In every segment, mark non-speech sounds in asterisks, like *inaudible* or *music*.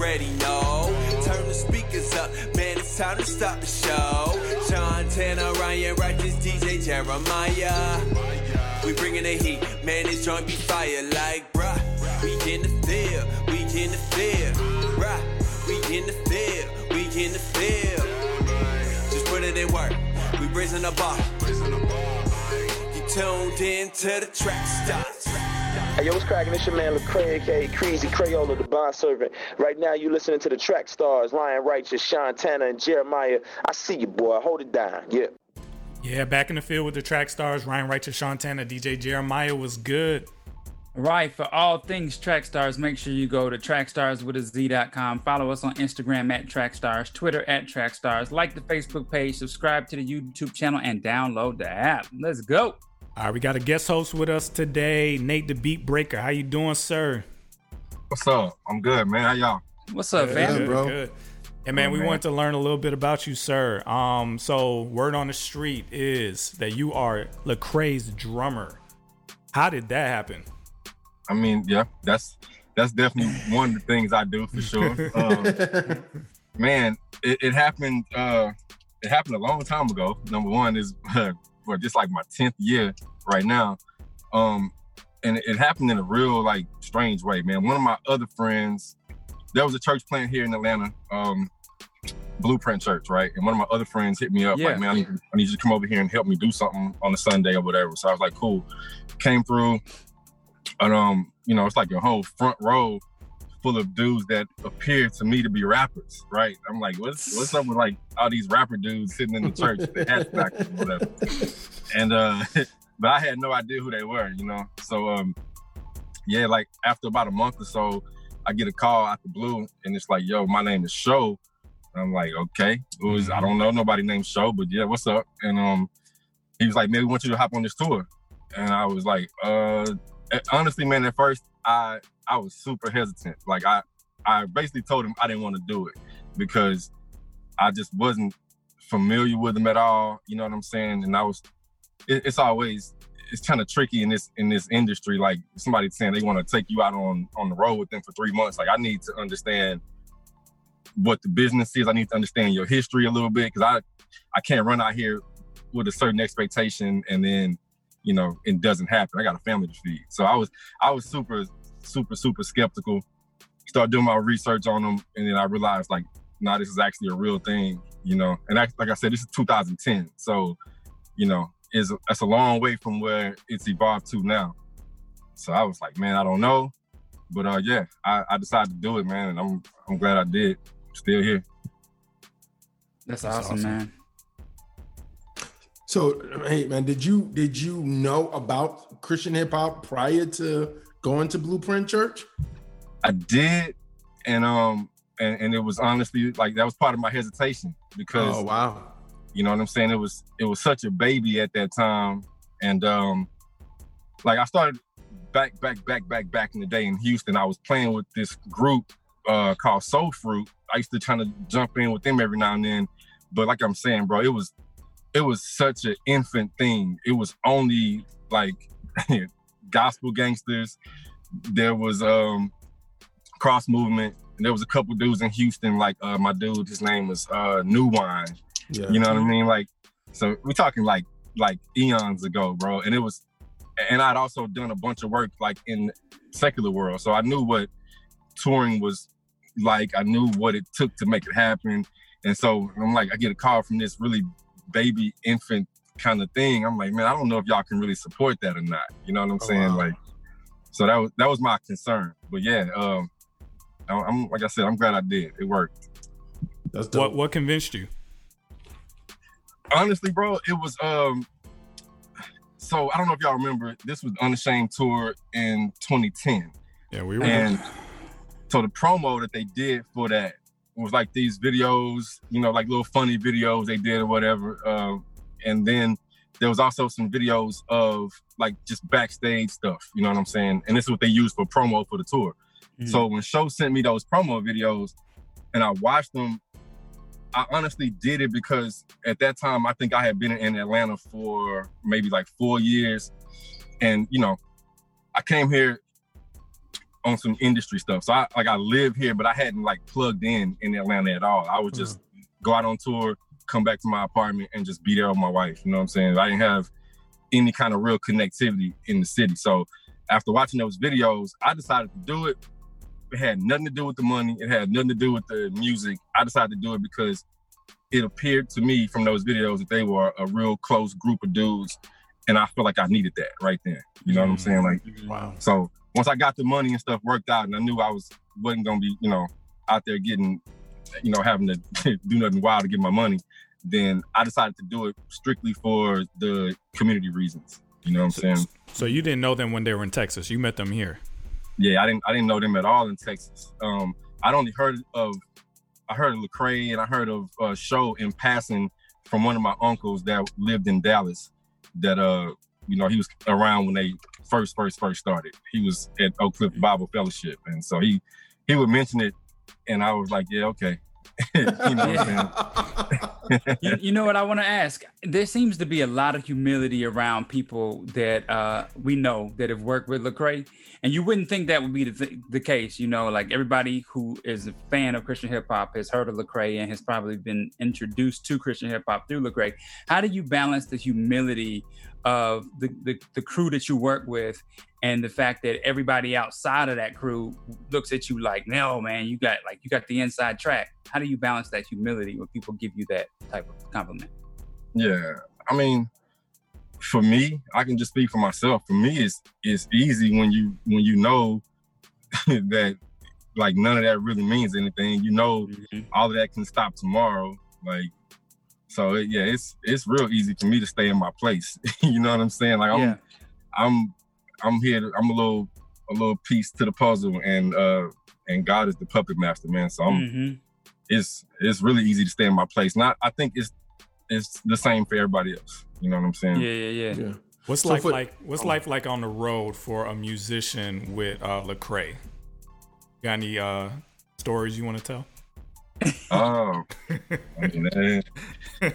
know. Turn the speakers up, man, it's time to stop the show. Sean Tanner, Ryan Righteous, DJ Jeremiah. We bringing the heat, man, this joint be fire like, bruh. We in the field, we in the field, bruh. We in the field, we in the field. Just put it in work, we raising the bar. You tuned in to the track stars. Hey, yo, what's cracking? It's your man Lecrae, aka Crazy Crayola, the bond servant. Right now, you listening to the track stars, Ryan Righteous, Sean Tanner, and Jeremiah. I see you, boy. Hold it down. Yeah. Yeah, back in the field with the track stars, Ryan Righteous, Sean Tanner, DJ Jeremiah was good. Right, for all things track stars, make sure you go to trackstarswithaz.com. Follow us on Instagram at trackstars, Twitter at trackstars, like the Facebook page, subscribe to the YouTube channel, and download the app. Let's go. All right, we got a guest host with us today, Nate the Beat Breaker. How you doing, sir? What's up? I'm good, man. How y'all? What's up, fam? Good, bro. Good. And man, Oh, we man. wanted to learn a little bit about you, sir. Um, so word on the street is that you are Lecrae's drummer. How did that happen? I mean, yeah, that's that's definitely one of the things I do for sure. *laughs* Um, man, it, it happened. Uh, it happened a long time ago. Number one is *laughs* for just like my tenth year right now, um, and it, it happened in a real like strange way, man. One of my other friends, there was a church plant here in Atlanta, um, Blueprint Church, right? And one of my other friends hit me up Yeah. like, man, I need, I need you to come over here and help me do something on a Sunday or whatever. So I was like, cool. Came through, and um, you know, it's like a whole front row full of dudes that appear to me to be rappers, right? I'm like, what's what's up with like all these rapper dudes sitting in the church their hats back or whatever? *laughs* And uh, *laughs* but I had no idea who they were, you know. So um, yeah, like after about a month or so, I get a call out the blue, and it's like, yo, my name is Sho. I'm like, okay, who is? I don't know nobody named Sho, but yeah, what's up? And um, he was like, man, we want you to hop on this tour. And I was like, uh, honestly, man, at first I I was super hesitant. Like I I basically told him I didn't want to do it because I just wasn't familiar with him at all. You know what I'm saying? And I was it, it's always it's kind of tricky in this in this industry. Like somebody saying they want to take you out on on the road with them for three months. Like I need to understand what the business is. I need to understand your history a little bit because I I can't run out here with a certain expectation and then you know it doesn't happen. I got a family to feed. So I was I was super super super skeptical. Started doing my research on them and then I realized like nah this is actually a real thing. You know and I, like I said this is 2010. So you know is that's a long way from where it's evolved to now. So I was like man I don't know. But uh yeah, I, I decided to do it, man, and I'm I'm glad I did. Still here. That's, That's awesome, awesome. man. So, hey man, did you did you know about Christian hip hop prior to going to Blueprint Church? I did, and um, and, and it was honestly like that was part of my hesitation because Oh wow. you know what I'm saying. It was it was such a baby at that time, and um, like I started back back back back back in the day in Houston. I was playing with this group uh called Soul Fruit. I used to try to jump in with them every now and then, but like I'm saying, bro, it was it was such an infant thing. It was only like *laughs* Gospel Gangstaz. There was um cross movement, and there was a couple dudes in Houston, like uh my dude, his name was uh New Wine. Yeah. You know what I mean? Like, so we're talking like like eons ago, bro. And it was, and I'd also done a bunch of work like in secular world, so I knew what touring was like. I knew what it took to make it happen. And so I'm like, I get a call from this really baby infant kind of thing. I'm like, man, I don't know if y'all can really support that or not. You know what I'm Oh, saying? wow. Like, so that was that was my concern. But yeah, um, I'm- I'm like I said, I'm glad I did. It worked. That's dope. What what convinced you? honestly, bro, it was um. So I don't know if y'all remember, this was Unashamed tour in 2010, Yeah, we were. and so the promo that they did for that was like these videos, you know, like little funny videos they did or whatever. Um, and then there was also some videos of like just backstage stuff, you know what I'm saying? And this is what they used for promo for the tour. So when Sho sent me those promo videos and I watched them, I honestly did it because at that time I think I had been in Atlanta for maybe like four years. And you know, I came here on some industry stuff. So I like I live here, but I hadn't like plugged in in Atlanta at all. I would just mm-hmm. go out on tour, come back to my apartment, and just be there with my wife. You know what I'm saying? I didn't have any kind of real connectivity in the city. So after watching those videos, I decided to do it. It had nothing to do with the money. It had nothing to do with the music. I decided to do it because it appeared to me from those videos that they were a real close group of dudes. And I feel like I needed that right then. You know what I'm saying? Like, wow. So once I got the money and stuff worked out and I knew I was wasn't gonna be, you know, out there getting, you know, having to *laughs* do nothing wild to get my money, then I decided to do it strictly for the community reasons. You know what I'm so, saying? So you didn't know them when they were in Texas. You met them here. Yeah, I didn't I didn't know them at all in Texas. Um, I'd only heard of I heard of Lecrae and I heard of a show in passing from one of my uncles that lived in Dallas that uh you know he was around when they first first first started. He was at Oak Cliff Bible Fellowship and so he he would mention it and I was like, yeah, okay. *laughs* you know *laughs* you, you, know what I want to ask? There seems to be a lot of humility around people that uh, we know that have worked with Lecrae, and you wouldn't think that would be the, th- the case. You know, like everybody who is a fan of Christian hip hop has heard of Lecrae and has probably been introduced to Christian hip hop through Lecrae. How do you balance the humility of the, the, the crew that you work with and the fact that everybody outside of that crew looks at you like, no, man, you got like you got the inside track. How do you balance that humility when people give you that type of compliment? Yeah, I mean, for me, I can just speak for myself. For me, it's it's easy when you when you know *laughs* that like none of that really means anything. You know, mm-hmm. all of that can stop tomorrow. Like so yeah, it's it's real easy for me to stay in my place. *laughs* you know what I'm saying? Like I'm yeah. I'm I'm here to, I'm a little a little piece to the puzzle and uh and God is the puppet master, man. So I'm mm-hmm. it's it's really easy to stay in my place. Not I think it's it's the same for everybody else. You know what I'm saying? Yeah, yeah, yeah. yeah. What's so life for, like what's oh. life like on the road for a musician with uh Lecrae? Got any uh stories you want to tell? Oh, I mean,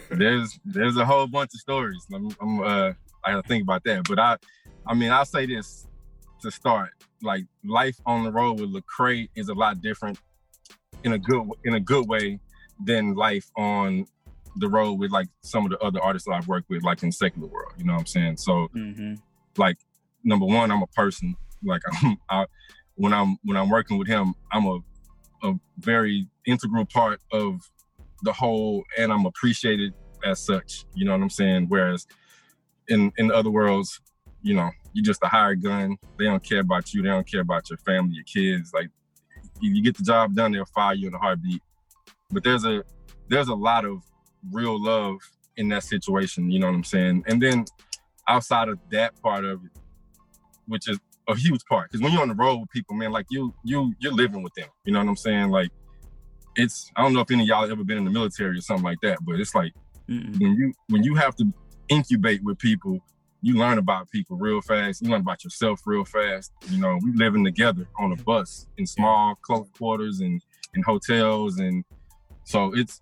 there's there's a whole bunch of stories. I'm, I'm uh, I gotta think about that. But I, I mean, I'll say this to start. Like life on the road with Lecrae is a lot different in a good in a good way than life on the road with like some of the other artists that I've worked with, like in secular world. You know what I'm saying? So, mm-hmm. like number one, I'm a person. Like *laughs* I'm, I, when I'm when I'm working with him, I'm a a very integral part of the whole and I'm appreciated as such. You know what I'm saying? Whereas in in other worlds, you know, you just a hired gun. They don't care about you. They don't care about your family, your kids. Like if you get the job done, they'll fire you in a heartbeat. But there's a there's a lot of real love in that situation. You know what I'm saying? And then outside of that part of it, which is a huge part because when you're on the road with people, man, like you you you're living with them. You know what I'm saying? Like it's I don't know if any of y'all ever been in the military or something like that, but it's like Mm-mm. when you when you have to incubate with people, you learn about people real fast. You learn about yourself real fast. You know, we living together on a bus in small close quarters and in hotels and so it's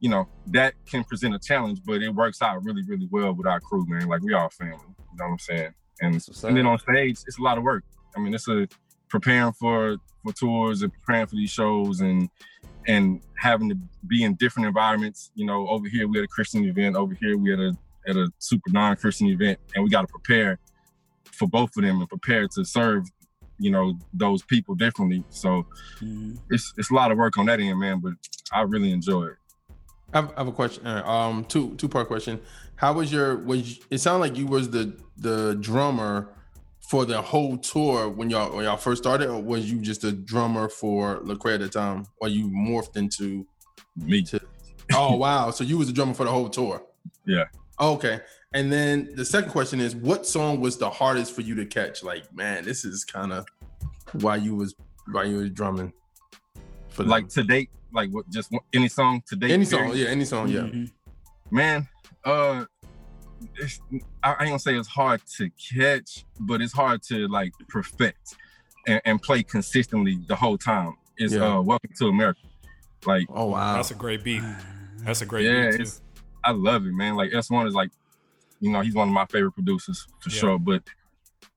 you know that can present a challenge, but it works out really really well with our crew, man. Like we all family. You know what I'm saying? And, and then on stage, it's a lot of work. I mean, it's a preparing for for tours and preparing for these shows and and having to be in different environments. You know, over here we had a Christian event, over here we had a at a super non-Christian event, and we got to prepare for both of them and prepare to serve, you know, those people differently. So mm-hmm. it's it's a lot of work on that end, man. But I really enjoy it. I have, I have a question. Um, two two part question. How was your? Was it sounded like you was the the drummer for the whole tour when y'all when y'all first started, or was you just a drummer for Lecrae at the time, or you morphed into me? To, oh wow! So you was a drummer for the whole tour? Yeah. Okay. And then the second question is, what song was the hardest for you to catch? Like, man, this is kind of why you was why you was drumming. For like to date, like what? Just any song today? Any song, yeah, any song, yeah. Mm-hmm. Man, uh, it's, I ain't gonna say it's hard to catch, but it's hard to like perfect and, and play consistently the whole time. Is yeah. uh, Welcome to America. Like, oh wow, that's a great beat. That's a great yeah, beat too. I love it, man. Like S1 is like, you know, he's one of my favorite producers for yeah. sure. But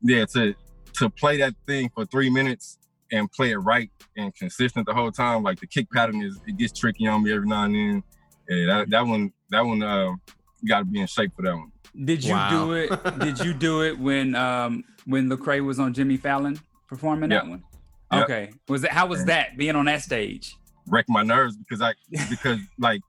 yeah, to to play that thing for three minutes and play it right and consistent the whole time, like the kick pattern is it gets tricky on me every now and then. Yeah, that, that one that one uh you gotta be in shape for that one. Did you Wow. do it? *laughs* Did you do it when um when Lecrae was on Jimmy Fallon performing that one? Yeah. Okay. Was it how was that being on that stage? Wreck my nerves because I *laughs* because like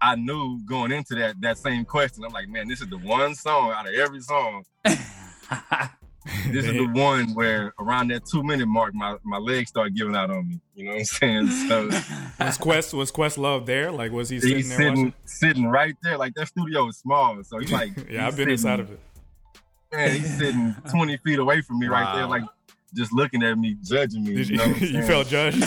I knew going into that that same question, I'm like, man, this is the one song out of every song. *laughs* *laughs* This is the one where around that two minute mark, my, my legs start giving out on me. You know what I'm saying? So *laughs* was Quest was Questlove there? Like was he sitting he's there sitting watching? sitting right there. Like that studio is small. So *laughs* he's like yeah, I've he's been inside of it. Man, he's sitting 20 feet away from me right there, like just looking at me, judging me. Did you you, know you felt judged?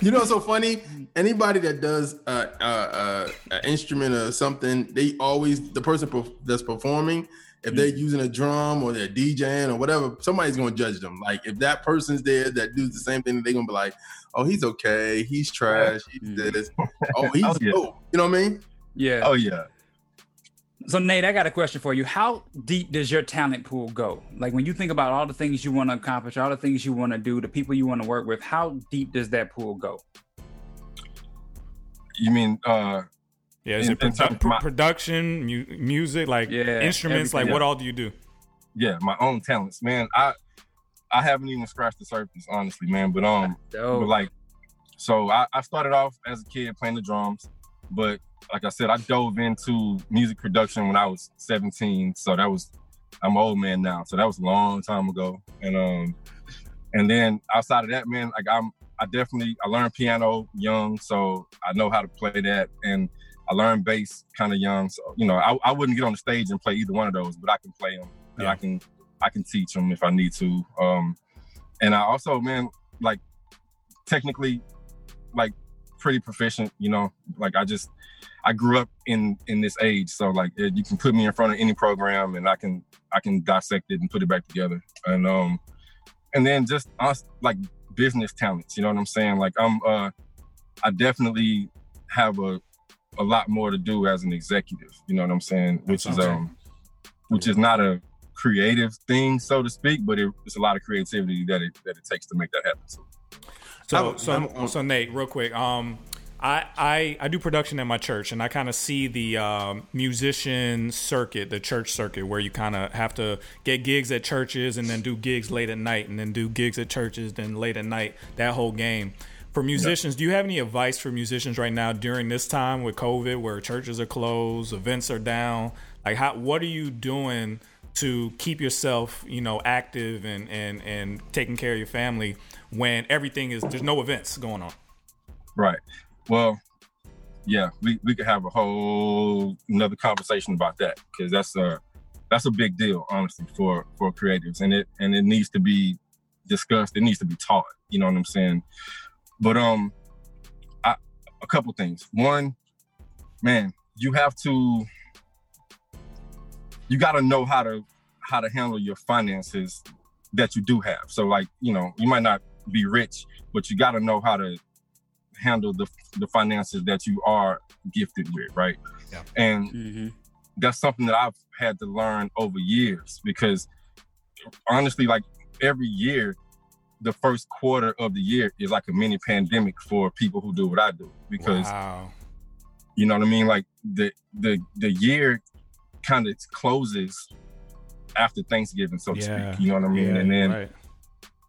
You know so funny? Anybody that does uh, uh, uh, an instrument or something, they always the person perf- that's performing. If they're using a drum or they're DJing or whatever, somebody's gonna judge them. Like if that person's there that does the same thing, they're gonna be like, "Oh, he's okay. He's trash. He's Mhm. this. *laughs* Oh, he's Oh, yeah. dope." You know what I mean? yeah. Oh yeah. So Nate, I got a question for you. How deep does your talent pool go? Like when you think about all the things you want to accomplish, all the things you want to do, the people you want to work with, how deep does that pool go? You mean uh yeah, is In- it in produ- terms of my- production, mu- music, like Yeah, instruments? Like everything. what all do you do? yeah, my own talents. Man, I I haven't even scratched the surface, honestly, man. But um but like so I, I started off as a kid playing the drums, but like I said, I dove into music production when I was 17. So that was I'm an old man now. So that was a long time ago. And um and then outside of that, man, like I'm I definitely I learned piano young, so I know how to play that and I learned bass kind of young. So, you know, I, I wouldn't get on the stage and play either one of those, but I can play them and I can I can teach them if I need to. Um and I also, man, like technically like pretty proficient, you know. Like I just I grew up in in this age, so like it, you can put me in front of any program and I can I can dissect it and put it back together. And um and then just us like business talents, you know what I'm saying? Like I'm uh I definitely have a a lot more to do as an executive, you know what I'm saying? Which is um which is not a creative thing, so to speak, but it, it's a lot of creativity that it that it takes to make that happen. So So, I'm- so, I'm- so Nate, real quick. Um, I, I, I do production at my church, and I kind of see the um, musician circuit, the church circuit, where you kind of have to get gigs at churches and then do gigs late at night, and then do gigs at churches, then late at night. That whole game. For musicians, do you have any advice for musicians right now during this time with COVID, where churches are closed, events are down? Like, how? What are you doing to keep yourself, you know, active and and and taking care of your family when everything is there's no events going on? Right. Well, yeah, we, we could have a whole another conversation about that because that's a that's a big deal, honestly, for for creatives, and it and it needs to be discussed. It needs to be taught. You know what I'm saying? But um, I, a couple things. One, man, you have to you got to know how to how to handle your finances that you do have. So like, you know, you might not be rich, but you got to know how to handle the the finances that you are gifted with, right? Yeah. And Mm-hmm. that's something that I've had to learn over years because honestly, like every year, the first quarter of the year is like a mini pandemic for people who do what I do because wow. you know what I mean? Like the the the year kind of closes after Thanksgiving, so to speak. You know what I mean? Yeah, and then right.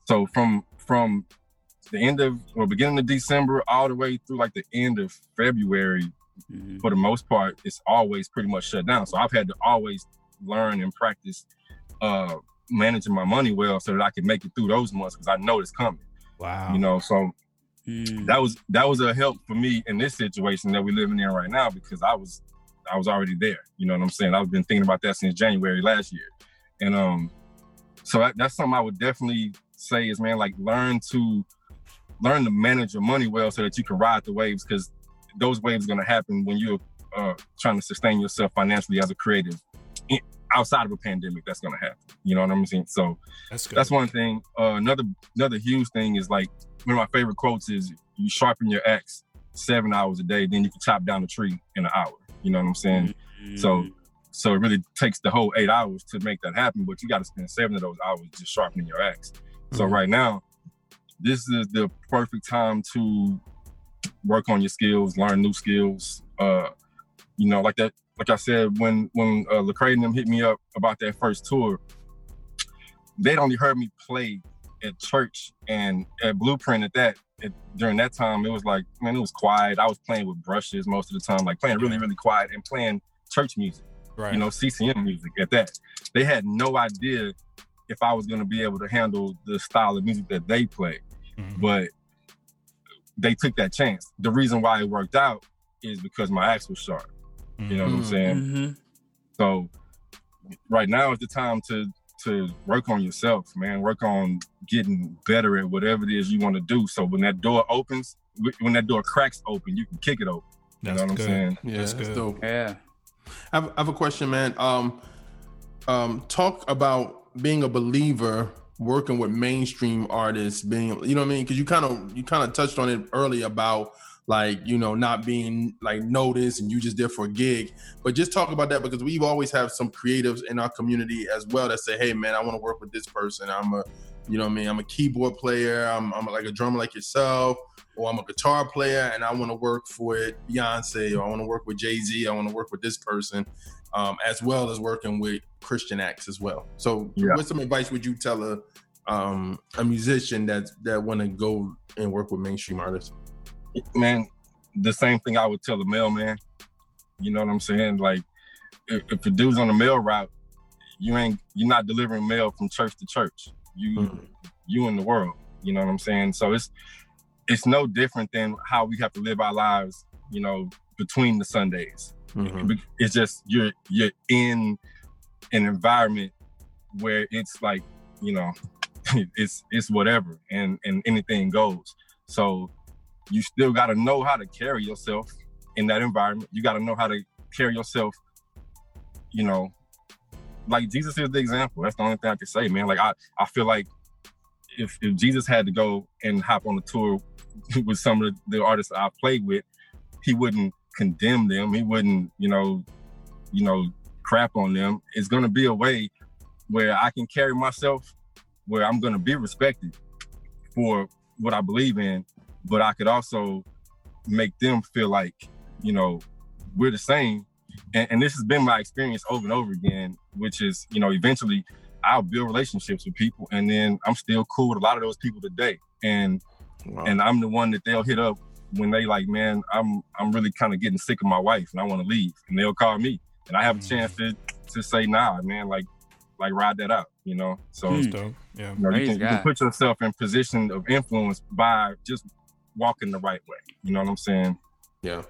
so from from the end of or beginning of December all the way through like the end of February, Mm-hmm. for the most part, it's always pretty much shut down. So I've had to always learn and practice uh managing my money well so that I can make it through those months because I know it's coming. wow. You know, so Mm-hmm. that was that was a help for me in this situation that we're living in right now because I was I was already there. You know what I'm saying? I've been thinking about that since January last year, and um, so that, that's something I would definitely say is man, like learn to learn to manage your money well so that you can ride the waves because those waves are gonna happen when you're uh, trying to sustain yourself financially as a creative. Outside of a pandemic, that's gonna happen. You know what I'm saying? So that's good. that's one thing. Uh, another another huge thing is like one of my favorite quotes is you sharpen your axe seven hours a day, then you can chop down a tree in an hour. You know what I'm saying? So so it really takes the whole eight hours to make that happen, but you got to spend seven of those hours just sharpening your axe. So right now, this is the perfect time to work on your skills, learn new skills. Uh, you know, like that, like I said, when when uh, Lecrae and them hit me up about that first tour, they'd only heard me play at church and at Blueprint at that. It, during that time, it was like, man, it was quiet. I was playing with brushes most of the time, like playing really, really quiet and playing church music, Right. you know, CCM music at that. They had no idea if I was going to be able to handle the style of music that they play Mhm. but they took that chance. The reason why it worked out is because my axe was sharp. You know what I'm Mhm. saying? Mm-hmm. So right now is the time to to work on yourself, man. Work on getting better at whatever it is you want to do. So when that door opens, when that door cracks open, you can kick it open. You know what I'm saying? Yeah, That's that's, good. dope. Yeah. I have, I have a question, man. Um, um, talk about being a believer, working with mainstream artists, being, you know what I mean? Because you kind of you kind of touched on it early about like you know not being like noticed and you just there for a gig. But just talk about that because we've always have some creatives in our community as well that say, hey man, I want to work with this person. I'm a, you know what I mean? I'm a keyboard player. I'm, I'm like a drummer like yourself. Or I'm a guitar player and I want to work for it Beyonce, or I want to work with Jay Z. I want to work with this person um, as well as working with Christian acts as well. So, Yeah. what some advice would you tell a um, a musician that that want to go and work with mainstream artists? Man, the same thing I would tell a mailman. You know what I'm saying? Like, if, if the dude's on the mail route, you ain't you're not delivering mail from church to church. You Mhm. you in the world. You know what I'm saying? So it's it's no different than how we have to live our lives. You know, between the Sundays. Mhm. It's just you're you're in an environment where it's like you know *laughs* it's it's whatever and and anything goes. So you still got to know how to carry yourself in that environment. You got to know how to carry yourself. You know, like Jesus is the example. That's the only thing I can say, man. Like I I feel like if if Jesus had to go and hop on a tour *laughs* with some of the, the artists I played with, he wouldn't condemn them. He wouldn't, you know, you know, crap on them. It's gonna be a way where I can carry myself, where I'm gonna be respected for what I believe in, but I could also make them feel like, you know, we're the same. And, and this has been my experience over and over again, which is, you know, eventually I'll build relationships with people, and then I'm still cool with a lot of those people today. And Wow. and I'm the one that they'll hit up when they like, man, I'm I'm really kind of getting sick of my wife and I want to leave, and they'll call me, and I have a chance to to say, nah, man, like like ride that out, you know. So Hmm. Yeah. you, know, you, can, you can put yourself in position of influence by just walking the right way. You know what I'm saying? yeah.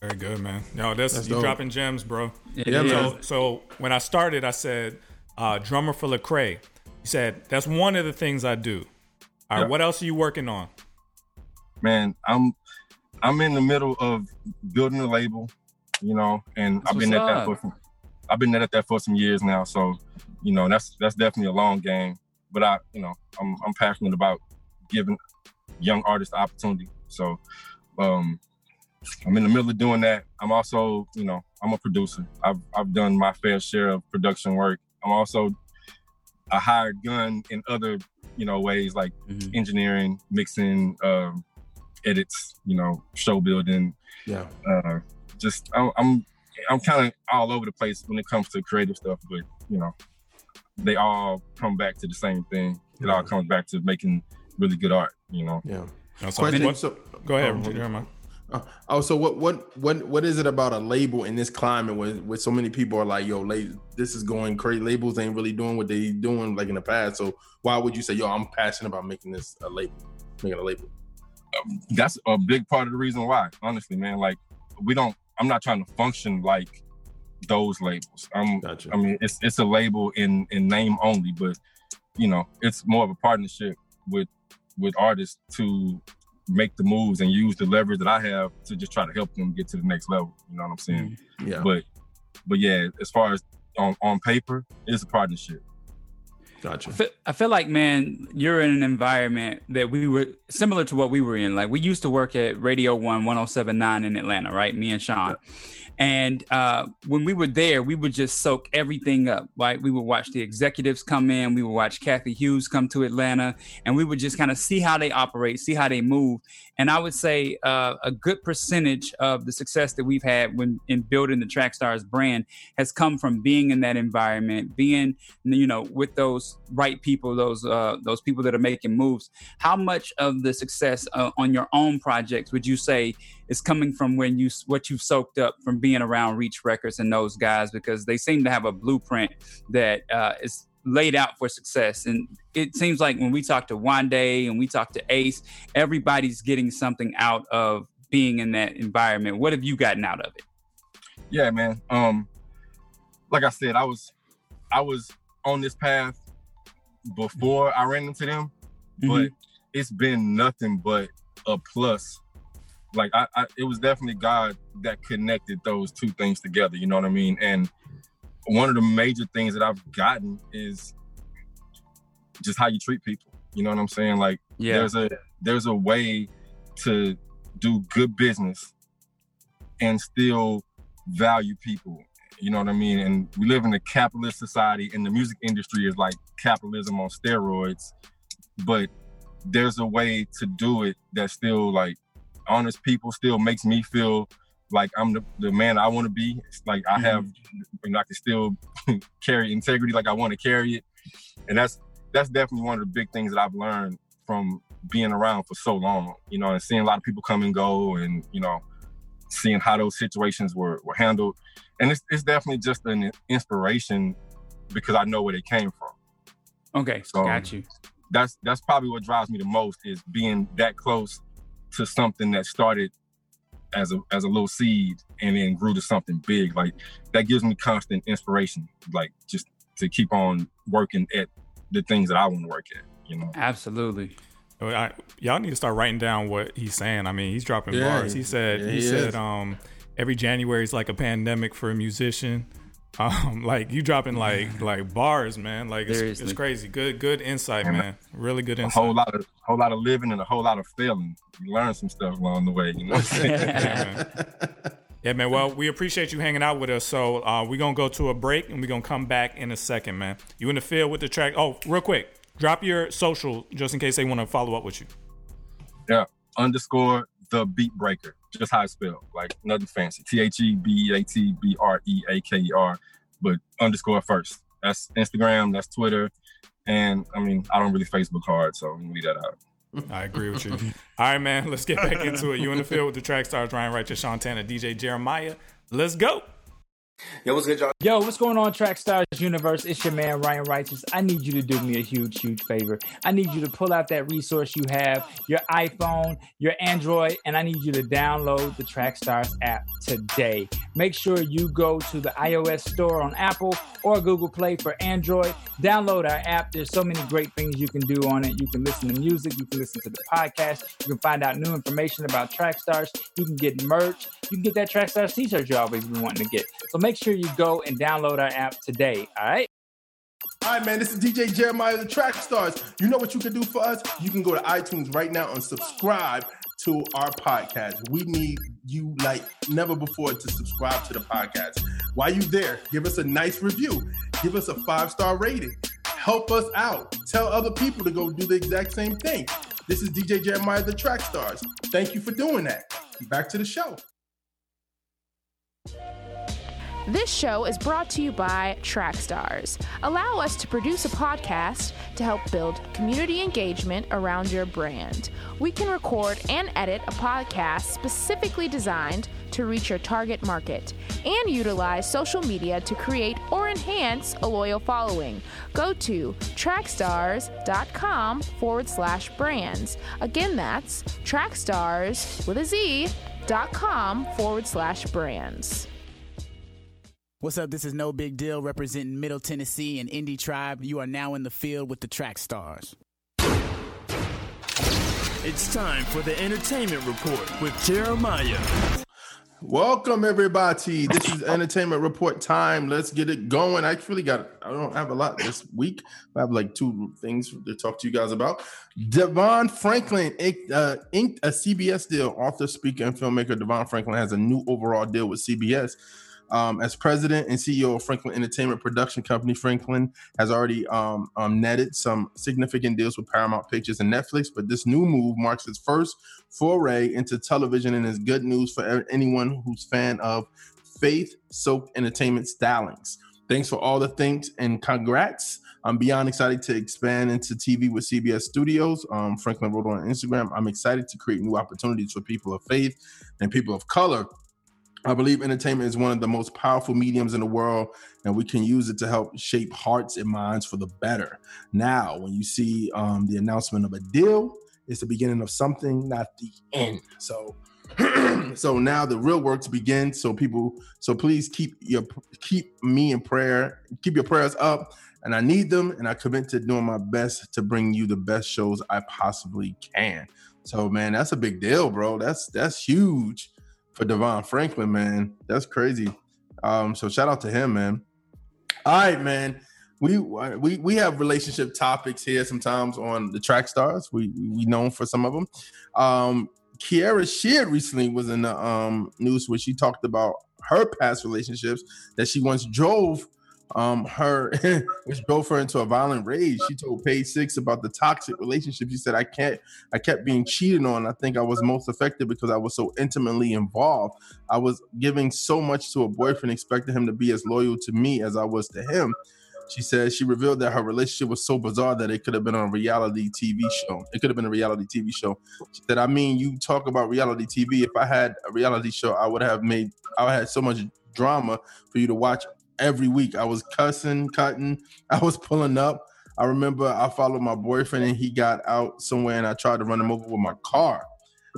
Very good, man. No, that's, That's you dope. dropping gems, bro. Yeah, So, so when I started, I said, uh, drummer for Lecrae. He said, that's one of the things I do. All right, Yeah. what else are you working on? Man, I'm I'm in the middle of building a label, you know, and That's I've been what's at that for some, I've been at that for some years now. So, you know, that's that's definitely a long game. But I, you know, I'm I'm passionate about giving young artists the opportunity. So, um, I'm in the middle of doing that. I'm also, you know, I'm a producer. I've I've done my fair share of production work. I'm also a hired gun in other, you know, ways like Mhm. engineering, mixing, um, edits, you know, show building. Yeah. Uh, just I'm I'm, I'm kind of all over the place when it comes to creative stuff, but you know, they all come back to the same thing. It all comes back to making really good art. You know, Yeah. No, so Question. what- so, go ahead, Oh, Jeremiah. Uh, oh, so what what what what is it about a label in this climate where, where so many people are like, yo, la- this is going crazy. Labels ain't really doing what they doing like in the past. So why would you say, yo, I'm passionate about making this a label, making a label? that's a big part of the reason why. Honestly, man, like we don't. I'm not trying to function like those labels. I'm Gotcha. I mean, it's it's a label in in name only, but you know, it's more of a partnership with with artists to make the moves and use the leverage that I have to just try to help them get to the next level. You know what I'm mm, saying? yeah. But but yeah, as far as on on paper, it's a partnership. Gotcha. I feel, I feel like, man, you're in an environment that we were similar to what we were in. Like we used to work at Radio One 1079 in Atlanta, right? Me and Sean. And uh, when we were there, we would just soak everything up, right? We would watch the executives come in, we would watch Cathy Hughes come to Atlanta, and we would just kind of see how they operate, see how they move. And I would say uh, a good percentage of the success that we've had when in building the Trackstars brand has come from being in that environment, being you know with those right people, those uh, those people that are making moves. How much of the success uh, on your own projects would you say is coming from when you what you've soaked up from being around Reach Records and those guys because they seem to have a blueprint that uh, is laid out for success. And it seems like when we talk to Wande and we talk to Ace, everybody's getting something out of being in that environment. What have you gotten out of it? Yeah, man. Um, like I said, I was I was on this path before I ran into them, mm-hmm. but it's been nothing but a plus. Like I, I, it was definitely God that connected those two things together. You know what I mean? And one of the major things that I've gotten is just how you treat people. You know what I'm saying? Like yeah. there's a there's a way to do good business and still value people. You know what I mean? And we live in a capitalist society and the music industry is like capitalism on steroids. But there's a way to do it that still like honest people still makes me feel like I'm the, the man I want to be. It's like I have, you know, I can still *laughs* carry integrity like I want to carry it, and that's that's definitely one of the big things that I've learned from being around for so long. You know, and seeing a lot of people come and go, and you know, seeing how those situations were were handled, and it's it's definitely just an inspiration because I know where they came from. Okay, so um, got you. That's that's probably what drives me the most is being that close to something that started as a as a little seed and then grew to something big. Like that gives me constant inspiration, like just to keep on working at the things that I want to work at. You know, absolutely. I, y'all need to start writing down what he's saying. I mean, he's dropping yeah, bars. He said yeah, he, he said um every January is like a pandemic for a musician. Um, *laughs* like you dropping like like bars, man. Like it's, it's crazy. Good good insight, man. Really good insight. A whole lot of whole lot of living and a whole lot of failing. You learn some stuff along the way. You know. *laughs* yeah, man. yeah, man. Well, we appreciate you hanging out with us. So uh, we're gonna go to a break and we're gonna come back in a second, man. You in the field with the track? Oh, real quick, drop your social just in case they want to follow up with you. Yeah, underscore the beat breaker just how it's spelled, like nothing fancy. T H E B A T B R E A K E R, but underscore first. That's Instagram, that's Twitter, and I mean I don't really Facebook hard, so I'm leave that out. I agree with you. All right, man. Let's get back into it. You in the field with the track stars Ryan Righteous, Sean Tanner, DJ Jeremiah. Let's go. Yo, what's good, y'all? Yo, what's going on, Track Stars Universe? It's your man, Ryan Righteous. I need you to do me a huge, huge favor. I need you to pull out that resource you have, your iPhone, your Android, and I need you to download the Track Stars app today. Make sure you go to the iOS store on Apple or Google Play for Android. Download our app. There's so many great things you can do on it. You can listen to music, you can listen to the podcast, you can find out new information about Track Stars, you can get merch, you can get that Track Stars t-shirt you always been wanting to get. So make sure you go and download our app today. All right. All right, man. This is DJ Jeremiah, the Track Stars. You know what you can do for us? You can go to iTunes right now and subscribe to our podcast. We need you like never before to subscribe to the podcast. While you're there, give us a nice review. Give us a five star rating. Help us out. Tell other people to go do the exact same thing. This is DJ Jeremiah, the Track Stars. Thank you for doing that. Back to the show. This show is brought to you by Trackstars. Allow us to produce a podcast to help build community engagement around your brand. We can record and edit a podcast specifically designed to reach your target market and utilize social media to create or enhance a loyal following. Go to trackstars.com forward slash brands. Again, that's trackstars with a Z dot com forward slash brands. What's up? This is No Big Deal representing Middle Tennessee and Indie Tribe. You are now in the field with the track stars. It's time for the entertainment report with Jeremiah. Welcome everybody. This is entertainment report time. Let's get it going. I actually got I don't have a lot this week. I have like two things to talk to you guys about. Devon Franklin inked, uh, inked a CBS deal. Author, speaker, and filmmaker Devon Franklin has a new overall deal with CBS. Um, as president and CEO of Franklin Entertainment Production Company, Franklin has already um, um, netted some significant deals with Paramount Pictures and Netflix. But this new move marks his first foray into television and is good news for anyone who's fan of faith soaked entertainment stylings. Thanks for all the thanks and congrats. I'm beyond excited to expand into TV with CBS Studios. Um, Franklin wrote on Instagram, I'm excited to create new opportunities for people of faith and people of color I believe entertainment is one of the most powerful mediums in the world, and we can use it to help shape hearts and minds for the better. Now, when you see um, the announcement of a deal, it's the beginning of something, not the end. So, *clears throat* so now the real work to begin. So people, so please keep your keep me in prayer, keep your prayers up, and I need them, and I commit to doing my best to bring you the best shows I possibly can. So, man, that's a big deal, bro. That's that's huge for Devon Franklin, man. That's crazy. Um, so shout out to him, man. All right, man. We we we have relationship topics here sometimes on the track stars. We we known for some of them. Um, Kierra Sheard recently was in the um, news where she talked about her past relationships that she once drove um her which drove her into a violent rage she told page six about the toxic relationship she said i can't i kept being cheated on i think i was most affected because i was so intimately involved i was giving so much to a boyfriend expecting him to be as loyal to me as i was to him she said she revealed that her relationship was so bizarre that it could have been on a reality TV show. It could have been a reality TV show. She said, I mean, you talk about reality TV. If I had a reality show, I would have made, I had so much drama for you to watch every week. I was cussing, cutting, *laughs* I was pulling up. I remember I followed my boyfriend and he got out somewhere and I tried to run him over with my car.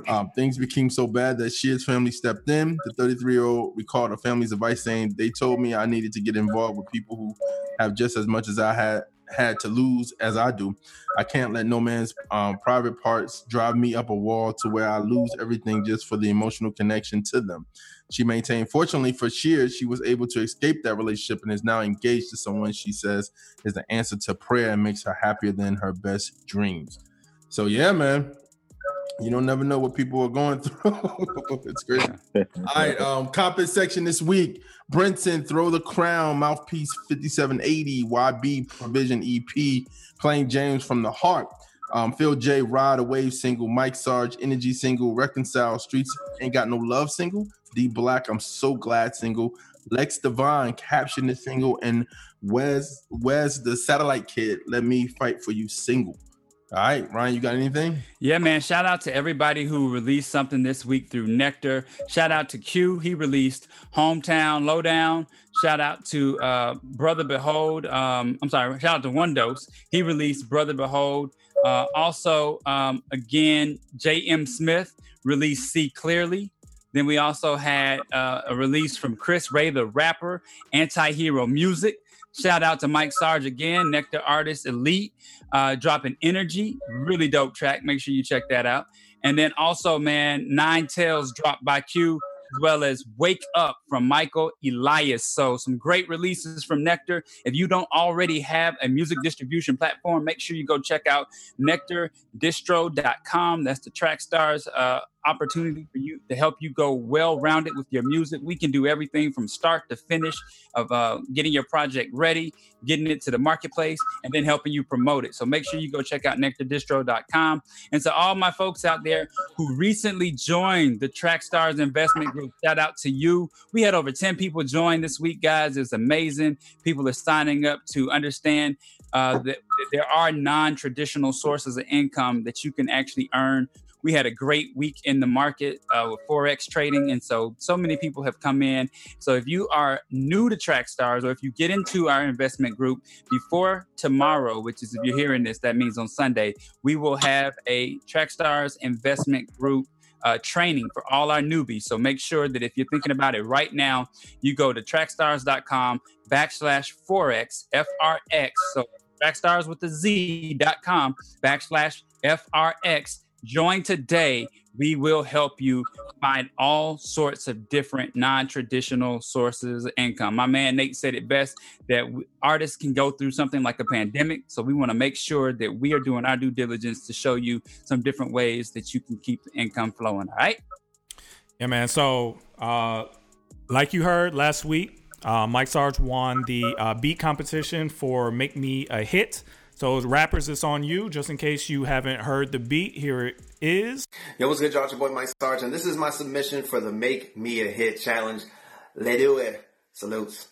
Um, things became so bad that Sheard's family stepped in. The 33 year old recalled her family's advice saying they told me I needed to get involved with people who have just as much as I had had to lose as I do. I can't let no man's um, private parts drive me up a wall to where I lose everything just for the emotional connection to them. She maintained, fortunately for Sheard, she was able to escape that relationship and is now engaged to someone she says is the answer to prayer and makes her happier than her best dreams. So, yeah, man, you don't never know what people are going *laughs* through. it's great. *laughs* All right, um, comment section this week. Brenton, throw the crown, mouthpiece 5780, YB provision EP, playing James from the heart. Um, Phil J, Ride a Wave single, Mike Sarge, Energy single, Reconcile, Streets Ain't Got No Love single, D Black, I'm So Glad single, Lex Devine, Caption the single, and Wes, Wes the Satellite Kid, Let Me Fight for You single. All right, Ryan, you got anything? Yeah, man. Shout out to everybody who released something this week through Nectar. Shout out to Q. He released Hometown Lowdown. Shout out to uh, Brother Behold. Um, I'm sorry. Shout out to One Dose. He released Brother Behold. Uh, also, um, again, J.M. Smith released See Clearly. Then we also had uh, a release from Chris Ray, the rapper, Anti Hero Music. Shout out to Mike Sarge again, Nectar Artist Elite, uh, dropping Energy, really dope track. Make sure you check that out. And then also, man, Nine Tails dropped by Q, as well as Wake Up from Michael Elias. So, some great releases from Nectar. If you don't already have a music distribution platform, make sure you go check out nectardistro.com. That's the Trackstars uh, opportunity for you to help you go well rounded with your music. We can do everything from start to finish of uh, getting your project ready, getting it to the marketplace, and then helping you promote it. So make sure you go check out nectardistro.com. And to all my folks out there who recently joined the Trackstars Investment Group, shout out to you. We had over 10 people join this week, guys. It's amazing. People are signing up to understand uh, that, there are non traditional sources of income that you can actually earn we had a great week in the market uh, with forex trading, and so so many people have come in. So if you are new to Trackstars, or if you get into our investment group before tomorrow, which is if you're hearing this, that means on Sunday, we will have a Trackstars investment group uh, training for all our newbies. So make sure that if you're thinking about it right now, you go to trackstars.com backslash forex FRX. So trackstars with the Z.com backslash FRX Join today. We will help you find all sorts of different non-traditional sources of income. My man Nate said it best that artists can go through something like a pandemic. So we want to make sure that we are doing our due diligence to show you some different ways that you can keep the income flowing. All right. Yeah, man. So, uh, like you heard last week, uh, Mike Sarge won the uh, beat competition for "Make Me a Hit." So, rappers, it's on you. Just in case you haven't heard the beat, here it is. Yo, what's good, y'all? Your boy Mike Sarge, and this is my submission for the Make Me a Hit challenge. Let's do it. Salutes.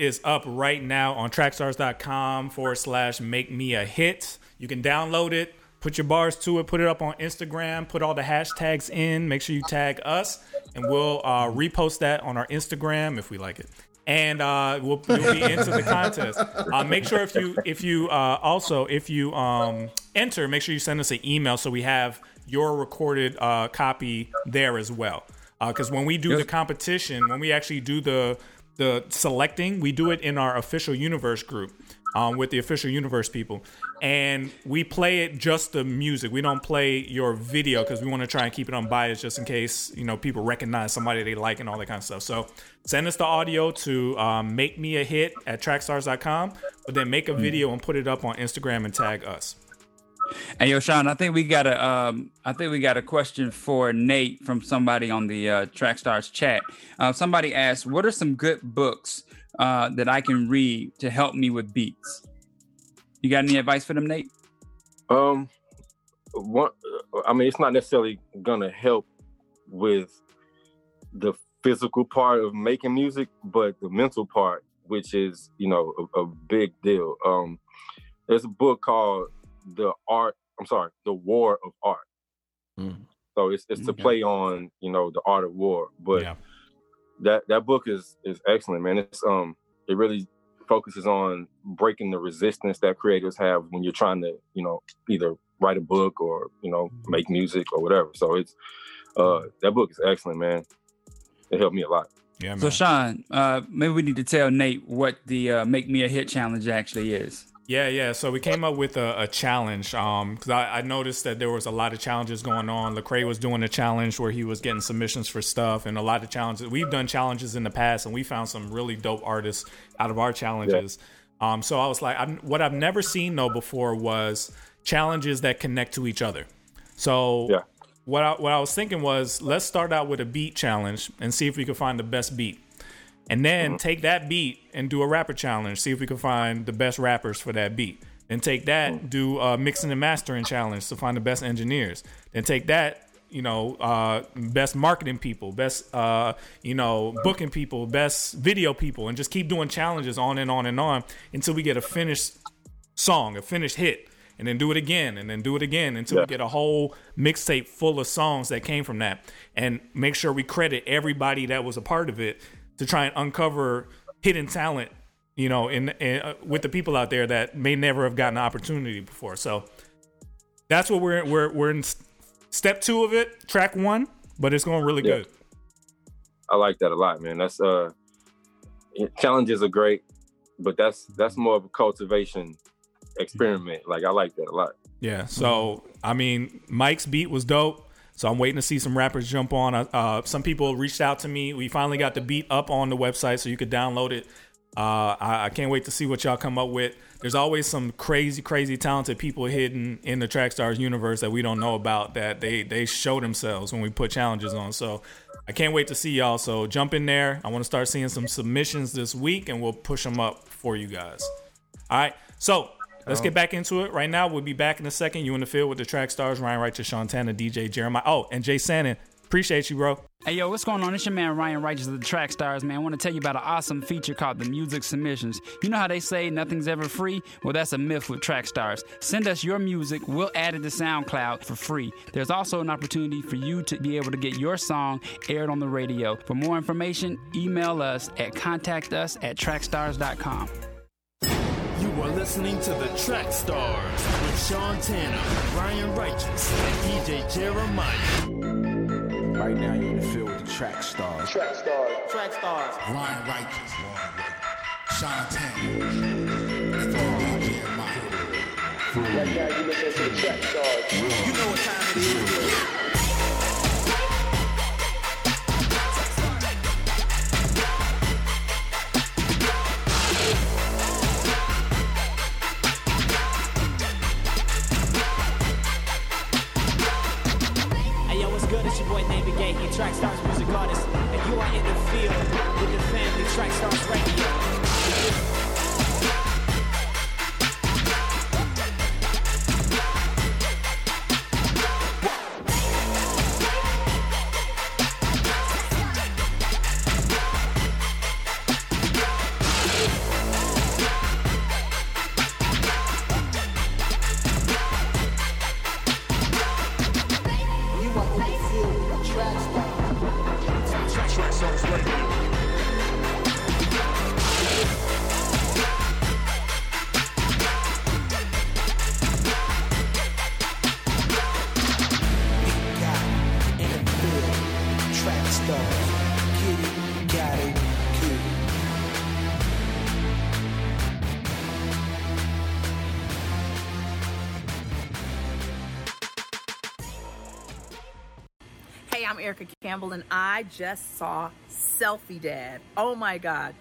Is up right now on trackstars.com forward slash make me a hit. You can download it, put your bars to it, put it up on Instagram, put all the hashtags in. Make sure you tag us, and we'll uh, repost that on our Instagram if we like it. And uh, we'll, we'll be into the contest. Uh, make sure if you if you uh, also if you um, enter, make sure you send us an email so we have your recorded uh, copy there as well. Because when we do the competition, when we actually do the the selecting, we do it in our official universe group um, with the official universe people, and we play it just the music. We don't play your video because we want to try and keep it unbiased, just in case you know people recognize somebody they like and all that kind of stuff. So send us the audio to um, make me a hit at trackstars.com, but then make a video and put it up on Instagram and tag us. And yo, Sean, I think we got a, um, I think we got a question for Nate from somebody on the uh, Trackstars chat. Uh, somebody asked, "What are some good books uh, that I can read to help me with beats?" You got any advice for them, Nate? Um, one, I mean, it's not necessarily gonna help with the physical part of making music, but the mental part, which is you know a, a big deal. Um, there's a book called the art i'm sorry the war of art mm. so it's, it's to okay. play on you know the art of war but yeah. that that book is is excellent man it's um it really focuses on breaking the resistance that creators have when you're trying to you know either write a book or you know make music or whatever so it's uh that book is excellent man it helped me a lot yeah, man. so Sean, uh, maybe we need to tell Nate what the uh, "Make Me a Hit" challenge actually is. Yeah, yeah. So we came up with a, a challenge because um, I, I, noticed that there was a lot of challenges going on. Lecrae was doing a challenge where he was getting submissions for stuff, and a lot of challenges. We've done challenges in the past, and we found some really dope artists out of our challenges. Yeah. Um, so I was like, I'm, what I've never seen though before was challenges that connect to each other. So yeah. what I, what I was thinking was, let's start out with a beat challenge and see if we can find the best beat and then mm-hmm. take that beat and do a rapper challenge. See if we can find the best rappers for that beat. Then take that, mm-hmm. do a mixing and mastering challenge to find the best engineers. Then take that, you know, uh, best marketing people, best, uh, you know, booking people, best video people, and just keep doing challenges on and on and on until we get a finished song, a finished hit. And then do it again, and then do it again until yeah. we get a whole mixtape full of songs that came from that. And make sure we credit everybody that was a part of it to try and uncover hidden talent, you know, in, in uh, with the people out there that may never have gotten an opportunity before. So that's what we're we're we're in step two of it, track one, but it's going really yeah. good. I like that a lot, man. That's uh challenges are great, but that's that's more of a cultivation experiment. Like I like that a lot. Yeah. So I mean, Mike's beat was dope. So I'm waiting to see some rappers jump on. Uh, some people reached out to me. We finally got the beat up on the website, so you could download it. Uh, I, I, can't wait to see what y'all come up with. There's always some crazy, crazy talented people hidden in the track stars universe that we don't know about. That they they show themselves when we put challenges on. So I can't wait to see y'all. So jump in there. I want to start seeing some submissions this week, and we'll push them up for you guys. All right. So Let's get um, back into it right now. We'll be back in a second. You in the field with the track stars, Ryan Wright, Sean Tanner, DJ Jeremiah. Oh, and Jay Sannon. Appreciate you, bro. Hey yo, what's going on? It's your man Ryan Righteous of the Track Stars, man. I want to tell you about an awesome feature called the Music Submissions. You know how they say nothing's ever free? Well, that's a myth with Track Stars. Send us your music, we'll add it to SoundCloud for free. There's also an opportunity for you to be able to get your song aired on the radio. For more information, email us at contactus at trackstars.com. You are listening to the Track Stars with Sean Tanner, Ryan Righteous, and DJ Jeremiah. Right now, you're in the field with the track stars. Track stars. Track stars. Ryan Righteous. Sean Tanner. And DJ Jeremiah. Right now, you listen to the track stars. You know what time it is. Good? It's your boy Gay, he Track Stars music artist, and you are in the field with the family Track Stars Radio. And I just saw Selfie Dad. Oh my God.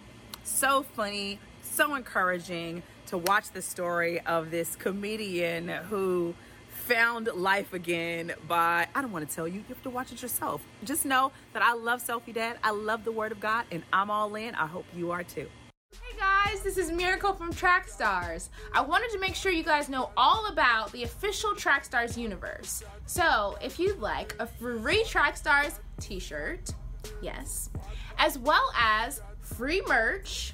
So funny, so encouraging to watch the story of this comedian who found life again by, I don't want to tell you, you have to watch it yourself. Just know that I love Selfie Dad. I love the Word of God, and I'm all in. I hope you are too. Hey guys, this is Miracle from Trackstars. I wanted to make sure you guys know all about the official Trackstars universe. So, if you'd like a free Trackstars t shirt, yes, as well as free merch,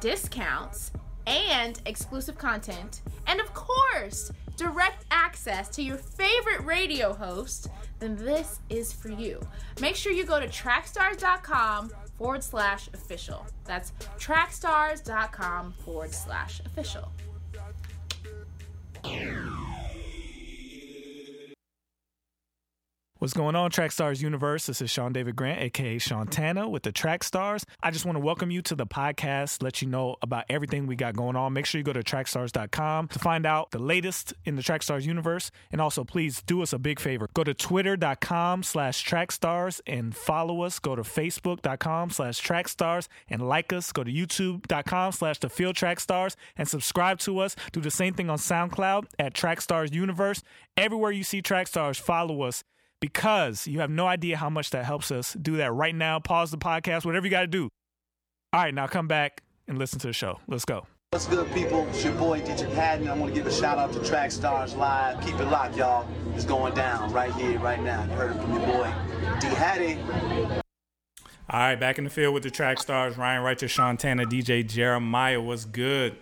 discounts, and exclusive content, and of course, direct access to your favorite radio host, then this is for you. Make sure you go to trackstars.com forward slash official. That's trackstars.com forward slash official. What's going on, Track Stars Universe? This is Sean David Grant, aka Shantana with the Track Stars. I just want to welcome you to the podcast, let you know about everything we got going on. Make sure you go to trackstars.com to find out the latest in the Track Stars universe. And also, please do us a big favor. Go to twitter.com slash trackstars and follow us. Go to facebook.com slash trackstars and like us. Go to youtube.com slash the field track stars and subscribe to us. Do the same thing on SoundCloud at Track Stars Universe. Everywhere you see Track Stars, follow us because you have no idea how much that helps us. Do that right now. Pause the podcast, whatever you got to do. All right, now come back and listen to the show. Let's go. What's good, people? It's your boy DJ Haddon. I want to give a shout out to Track Stars Live. Keep it locked, y'all. It's going down right here, right now. You heard it from your boy D Haddon. All right, back in the field with the Track Stars. Ryan Righteous, Sean Tanner, DJ Jeremiah. What's good?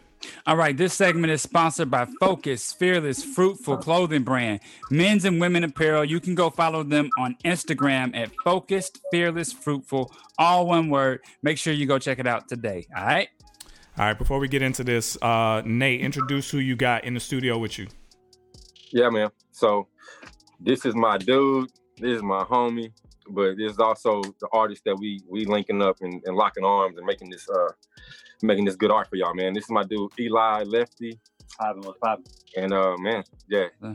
All right, this segment is sponsored by Focus, Fearless, Fruitful Clothing Brand, men's and women apparel. You can go follow them on Instagram at Focused, Fearless, Fruitful, all one word. Make sure you go check it out today. All right. All right, before we get into this, uh, Nate, introduce who you got in the studio with you. Yeah, man. So this is my dude. This is my homie. But this is also the artist that we we linking up and, and locking arms and making this uh making this good art for y'all, man. This is my dude Eli Lefty. And uh man, yeah. All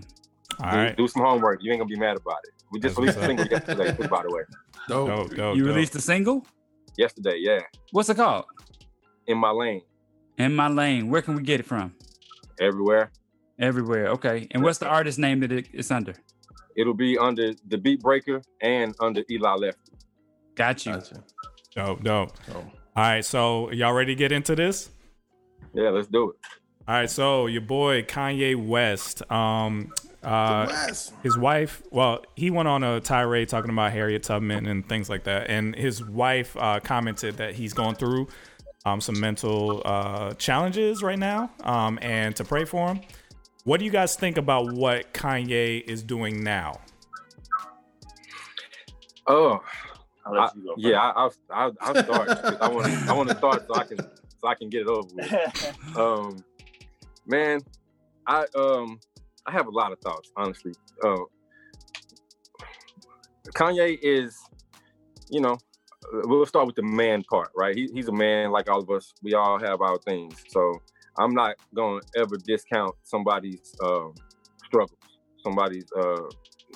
do, right. do some homework. You ain't gonna be mad about it. We just released a single yesterday, too, by the way. *laughs* Dope. Dope, dope, You dope. released a single? Yesterday, yeah. What's it called? In my lane. In My Lane. Where can we get it from? Everywhere. Everywhere. Okay. And what's the artist name that it- it's under? It'll be under the Beat Breaker and under Eli Lefty. Got you. Dope, dope. All right, so y'all ready to get into this? Yeah, let's do it. All right, so your boy Kanye West. Um, Uh, West. his wife, well, he went on a tirade talking about Harriet Tubman and things like that, and his wife uh, commented that he's going through um, some mental uh, challenges right now, um, and to pray for him. What do you guys think about what Kanye is doing now? Oh, I'll let I- you go yeah, I, I'll, I'll, I'll start. 'cause I want I want to start so I can so I can get it over with. *laughs* Um, man, I um I have a lot of thoughts, honestly. Uh, Kanye is, you know, uh, we'll start with the man part, right? He, he's a man like all of us. We all have our things, so I'm not gonna ever discount somebody's um, struggles, somebody's uh,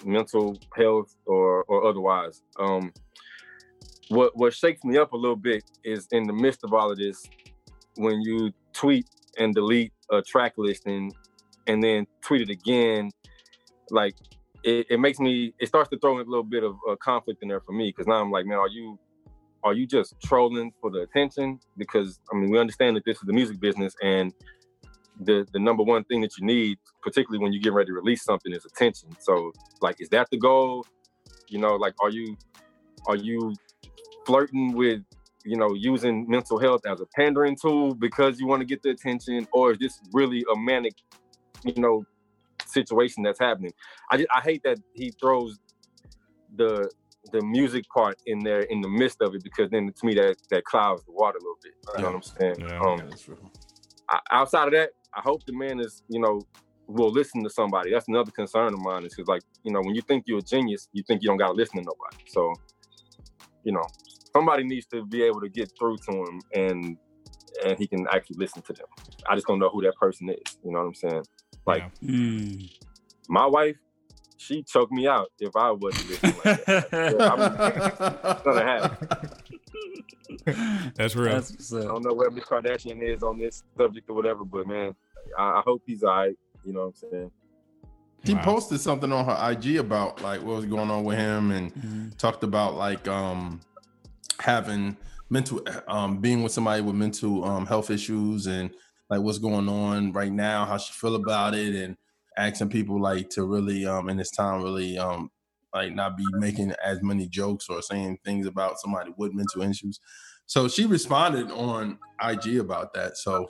mental health or or otherwise. Um, what what shakes me up a little bit is in the midst of all of this, when you tweet and delete a track listing and then tweet it again, like it, it makes me it starts to throw in a little bit of uh, conflict in there for me because now I'm like, man, are you are you just trolling for the attention? Because I mean, we understand that this is the music business and the the number one thing that you need, particularly when you get ready to release something, is attention. So like, is that the goal? You know, like, are you are you flirting with you know using mental health as a pandering tool because you want to get the attention, or is this really a manic, you know, situation that's happening? I just, I hate that he throws the the music part in there in the midst of it because then to me that that clouds the water a little bit. You know what I'm saying? Um, I- outside of that, I hope the man is, you know, will listen to somebody. That's another concern of mine. Is because, like, you know, when you think you're a genius, you think you don't got to listen to nobody. So, you know, somebody needs to be able to get through to him, and and he can actually listen to them. I just don't know who that person is. You know what I'm saying? Like, my wife, she choked me out if I wasn't listening like that. Yeah, I'm- it's gonna happen. That's real. I don't know where Miss Kardashian is on this subject or whatever, but man, I, I hope he's all right. You know what I'm saying? She posted something on her IG about like what was going on with him and talked about like um having mental um being with somebody with mental um health issues and like what's going on right now, how she feel about it and asking people like to really um in this time really um like not be making as many jokes or saying things about somebody with mental issues. So she responded on IG about that. So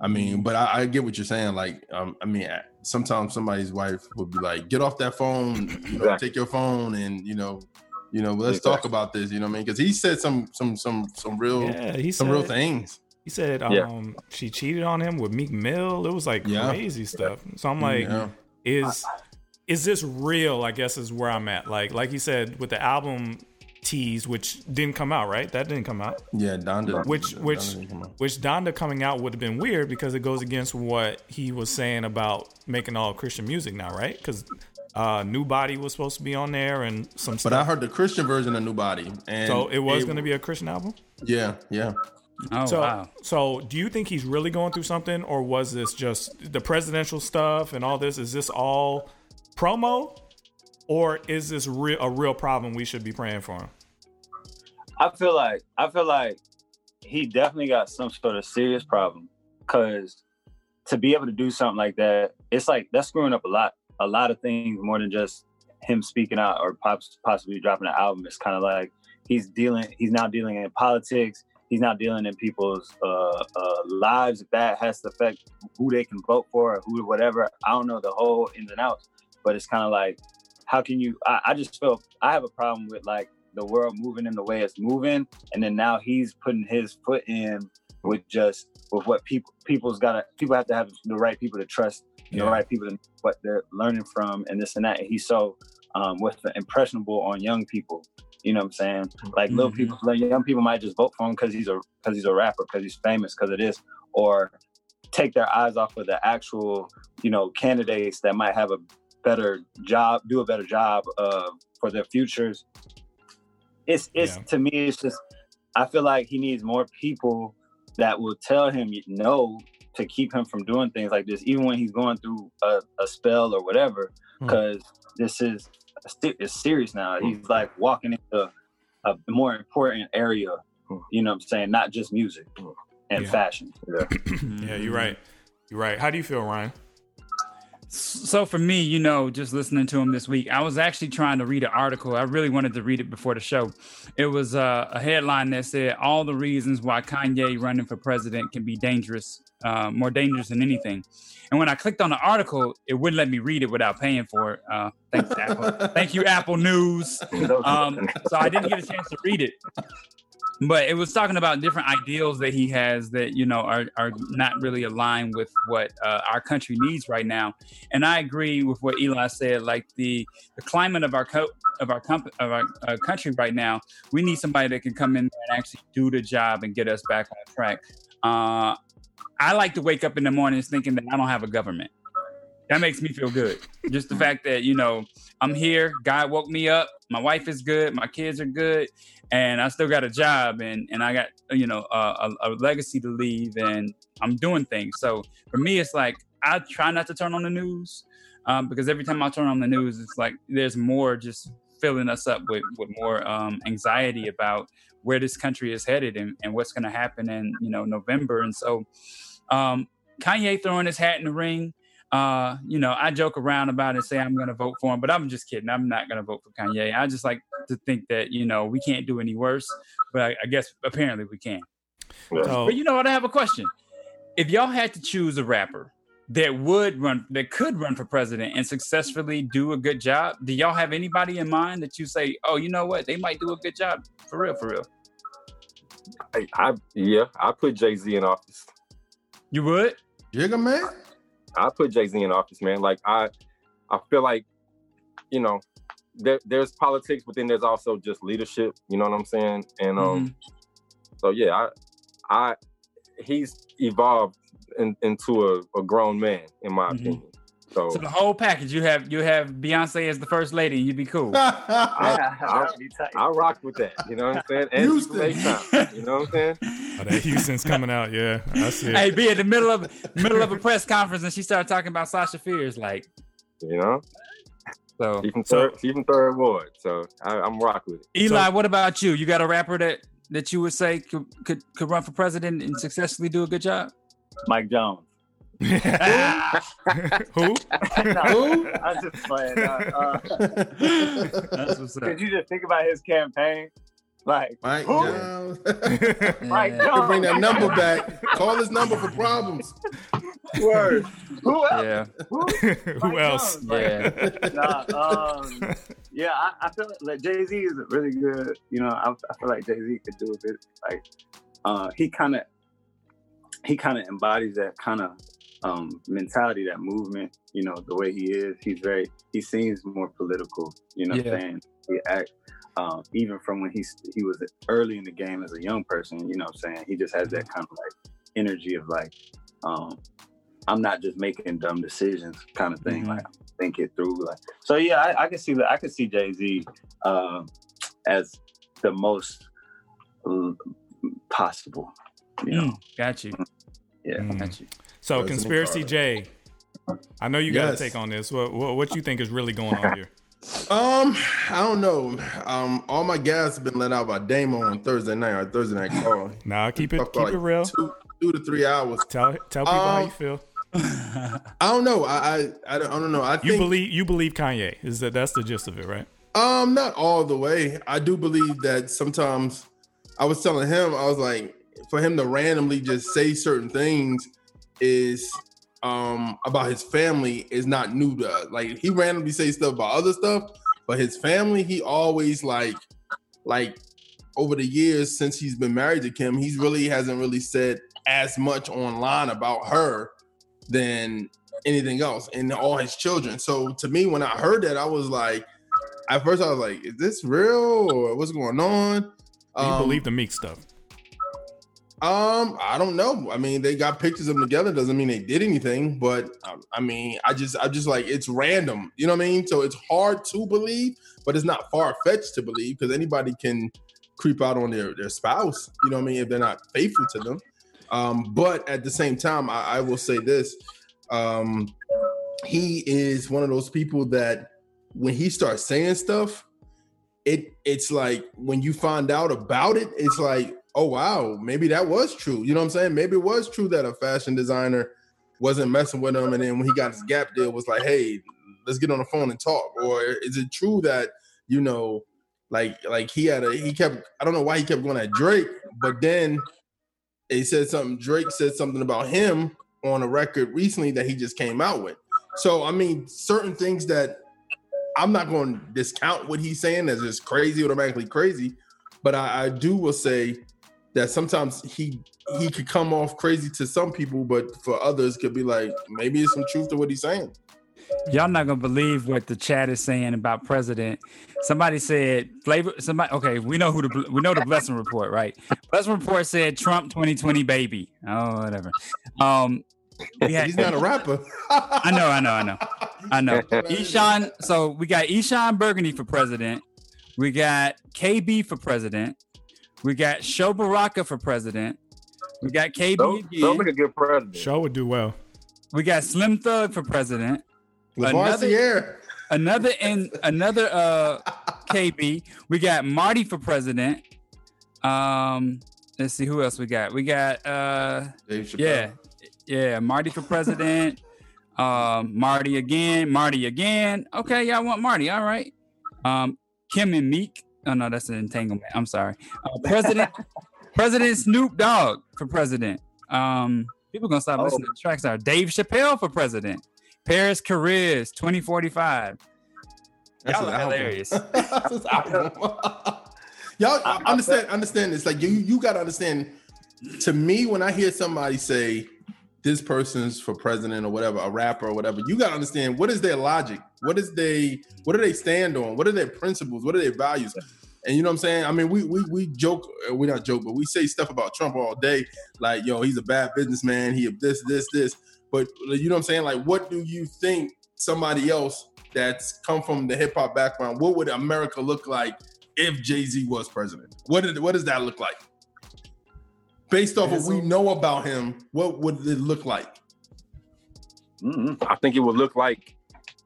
I mean, but I, I get what you're saying. Like, um, I mean, sometimes somebody's wife would be like, "Get off that phone, you know, Exactly. take your phone, and you know, you know, let's talk about this." You know what I mean? Because he said some, some, some, some real, Yeah, some real things. He said um, Yeah. she cheated on him with Meek Mill. It was like Yeah. crazy stuff. So I'm like, Yeah. is is this real? I guess is where I'm at. Like like he said with the album tease, which didn't come out, right? That didn't come out. Yeah, Donda. Which Donda which out. which Donda coming out would have been weird because it goes against what he was saying about making all Christian music now, right? Because uh, New Body was supposed to be on there and some But stuff. I heard the Christian version of New Body, and so it was going to be a Christian album. Yeah, yeah. Oh so, wow. So, do you think he's really going through something, or was this just the presidential stuff and all this? Is this all promo, or is this real a real problem we should be praying for him? I feel like I feel like he definitely got some sort of serious problem because to be able to do something like that, it's like that's screwing up a lot, a lot of things more than just him speaking out or pops, possibly dropping an album. It's kind of like he's dealing, he's now dealing in politics. He's not dealing in people's uh, uh, lives. If that has to affect who they can vote for or who, whatever, I don't know the whole ins and outs. But it's kind of like, how can you? I, I just feel I have a problem with like the world moving in the way it's moving, and then now he's putting his foot in with just with what people people's got to people have to have the right people to trust, the right people to what they're learning from, and this and that. And he's so um, with the impressionable on young people. You know what I'm saying? Like little people, like young people might just vote for him because he's a because he's a rapper, because he's famous, because it is, or take their eyes off of the actual, you know, candidates that might have a better job, do a better job uh, for their futures. It's it's to me, it's just I feel like he needs more people that will tell him no to keep him from doing things like this, even when he's going through a, a spell or whatever. Hmm. Because this is it's serious now. Hmm. He's like walking into a more important area. Hmm. You know what I'm saying? Not just music hmm. and Yeah. fashion. *clears throat* yeah, you're right. You're right. How do you feel, Ryan? So for me, you know, just listening to him this week, I was actually trying to read an article. I really wanted to read it before the show. It was uh, a headline that said all the reasons why Kanye running for president can be dangerous, uh, more dangerous than anything. And when I clicked on the article, it wouldn't let me read it without paying for it. Uh, thanks, Apple. *laughs* Thank you, Apple News. *laughs* Um, so I didn't get a chance to read it but it was talking about different ideals that he has that you know are, are not really aligned with what uh, our country needs right now and i agree with what eli said like the the climate of our co- of our, comp- of our uh, country right now we need somebody that can come in and actually do the job and get us back on track uh, i like to wake up in the mornings thinking that i don't have a government that makes me feel good just the fact that you know i'm here god woke me up my wife is good my kids are good and I still got a job and and I got you know a, a, legacy to leave and I'm doing things. So for me, it's like I try not to turn on the news um, because every time I turn on the news, it's like there's more just filling us up with with more um, anxiety about where this country is headed and, and what's going to happen in you know November. And so um, Kanye throwing his hat in the ring uh, you know, I joke around about it, and say I'm going to vote for him, but I'm just kidding. I'm not going to vote for Kanye. I just like to think that you know we can't do any worse, but I, I guess apparently we can. So, but you know what? I have a question. If y'all had to choose a rapper that would run, that could run for president and successfully do a good job, do y'all have anybody in mind that you say, oh, you know what, they might do a good job for real, for real? I, I yeah, I put Jay Z in office. You would? Jigga man. I put Jay Z in office, man. Like I, I feel like, you know, there, there's politics, but then there's also just leadership. You know what I'm saying? And um, mm-hmm. so yeah, I, I, he's evolved in, into a, a, grown man, in my mm-hmm. opinion. So, so, the whole package, you have you have Beyonce as the first lady, you'd be cool. *laughs* I, I, I, rock with that. You know what I'm saying? And Houston. you know what I'm saying? Oh, that Houston's coming out. Yeah, I see. It. Hey, be in the middle of middle of a press conference, and she started talking about Sasha Fierce, like, you know. So even third, so, even third ward. So I, am rock with it. Eli, so, what about you? You got a rapper that that you would say could could, could run for president and successfully do a good job? Mike Jones. *laughs* Who? no, Who? I'm just playing. Uh, That's what's up. Did you just think about his campaign? Like Mike who? Jones. Mike Jones. Bring that number back. Call this number for problems. Word. Who else? Yeah. Who, *laughs* Who else? Yeah. nah, um, yeah, I, I feel like Jay Z is really good. You know, I, I feel like Jay Z could do a bit. Like, uh, he kind of, he kind of embodies that kind of um, mentality, that movement. You know, the way he is, he's very, he seems more political. You know, yeah. what I'm saying he act. Um, even from when he's he was early in the game as a young person, you know, what I'm saying he just has that kind of like energy of like, um, I'm not just making dumb decisions, kind of thing. Mm-hmm. Like think it through. Like so, yeah, I, I can see that. I can see Jay Z uh, as the most possible. You know? Mm, got you. Yeah, mm. got you. So, conspiracy J. I know you got yes. to take on this. What, what what you think is really going on here? *laughs* Um, I don't know. Um, all my gas has been let out by Damo on Thursday night or Thursday night call. nah, keep it keep like it real. Two, two, to three hours. Tell tell people um, how you um, feel. *laughs* I don't know. I I, I, don't, I don't know. I you believe you believe Kanye is that that's the gist of it, right? Um, not all the way. I do believe that sometimes. I was telling him, I was like, for him to randomly just say certain things is um about his family is not new to us. Like he randomly say stuff about other stuff, but his family, he always like like over the years since he's been married to Kim, he's really hasn't really said as much online about her than anything else and all his children. So to me, when I heard that, I was like, at first I was like, is this real or what's going on? You um, believe the Meek stuff? Um, I don't know. I mean, they got pictures of them together. Doesn't mean they did anything, but um, I mean, I just, I just like it's random. You know what I mean? So it's hard to believe, but it's not far fetched to believe because anybody can creep out on their their spouse. You know what I mean? If they're not faithful to them. Um, but at the same time, I, I will say this: um, he is one of those people that when he starts saying stuff, it it's like when you find out about it, it's like oh wow, maybe that was true. You know what I'm saying? Maybe it was true that a fashion designer wasn't messing with him, and then when he got his Gap deal, was like, hey, let's get on the phone and talk? Or is it true that you know, like like he had a he kept I don't know why he kept going at Drake, but then he said something. Drake said something about him on a record recently that he just came out with. So I mean, certain things that I'm not going to discount what he's saying as just crazy, automatically crazy, but I, I do will say that sometimes he he could come off crazy to some people, but for others could be like maybe it's some truth to what he's saying. Y'all not gonna believe what the chat is saying about president. Somebody said flavor. Somebody okay. We know who the we know the blessing report, right? Blessing report said Trump 2020 baby. Oh whatever. Um, we had- He's not a rapper. *laughs* I know, I know, I know, I know. Eshon. So we got Eshon Burgundy for president. We got KB for president. We got Sho Baraka for president. We got KB So, again. so make a good president. Sho would do well. We got Slim Thug for president. Lavoisier. another in another uh *laughs* KB. We got Marty for president. Um, let's see who else we got. We got uh Dave yeah, yeah, Marty for president. *laughs* um, Marty again, Marty again. Okay, y'all want Marty? All right. Um, Kim and Meek. Oh no, that's an entanglement. I'm sorry. Uh, president, *laughs* President Snoop Dogg for president. Um, people gonna stop Oh. listening to tracks. Are Dave Chappelle for president? Paris Careers 2045. That's Y'all are hilarious. *laughs* *laughs* That's his album. Y'all understand? Understand this? Like you, you got to understand. To me, when I hear somebody say this person's for president or whatever, a rapper or whatever, you got to understand what is their logic. What is they? What do they stand on? What are their principles? What are their values? And you know what I'm saying? I mean, we we we joke, uh, we not joke, but we say stuff about Trump all day, like yo, he's a bad businessman. He this this this. But you know what I'm saying? Like, what do you think somebody else that's come from the hip hop background? What would America look like if Jay Z was president? What did what does that look like? Based off what we know about him, what would it look like? I think it would look like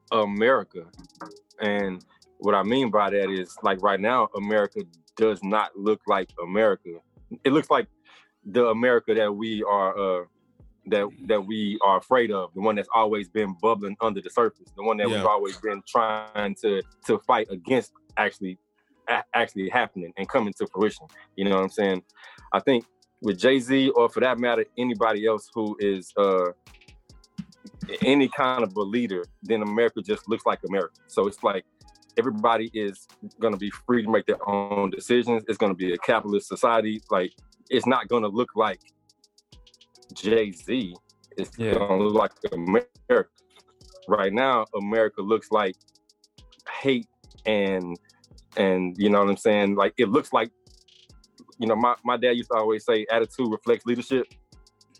America. And what I mean by that is like right now, America does not look like America. It looks like the America that we are uh that that we are afraid of, the one that's always been bubbling under the surface, the one that Yeah. we've always been trying to to fight against actually a- actually happening and coming to fruition. You know what I'm saying? I think with Jay-Z or for that matter, anybody else who is uh any kind of a leader, then America just looks like America. So it's like everybody is going to be free to make their own decisions. It's going to be a capitalist society. Like it's not going to look like Jay Z. It's Yeah. going to look like America. Right now, America looks like hate and and you know what I'm saying. Like it looks like you know my my dad used to always say attitude reflects leadership,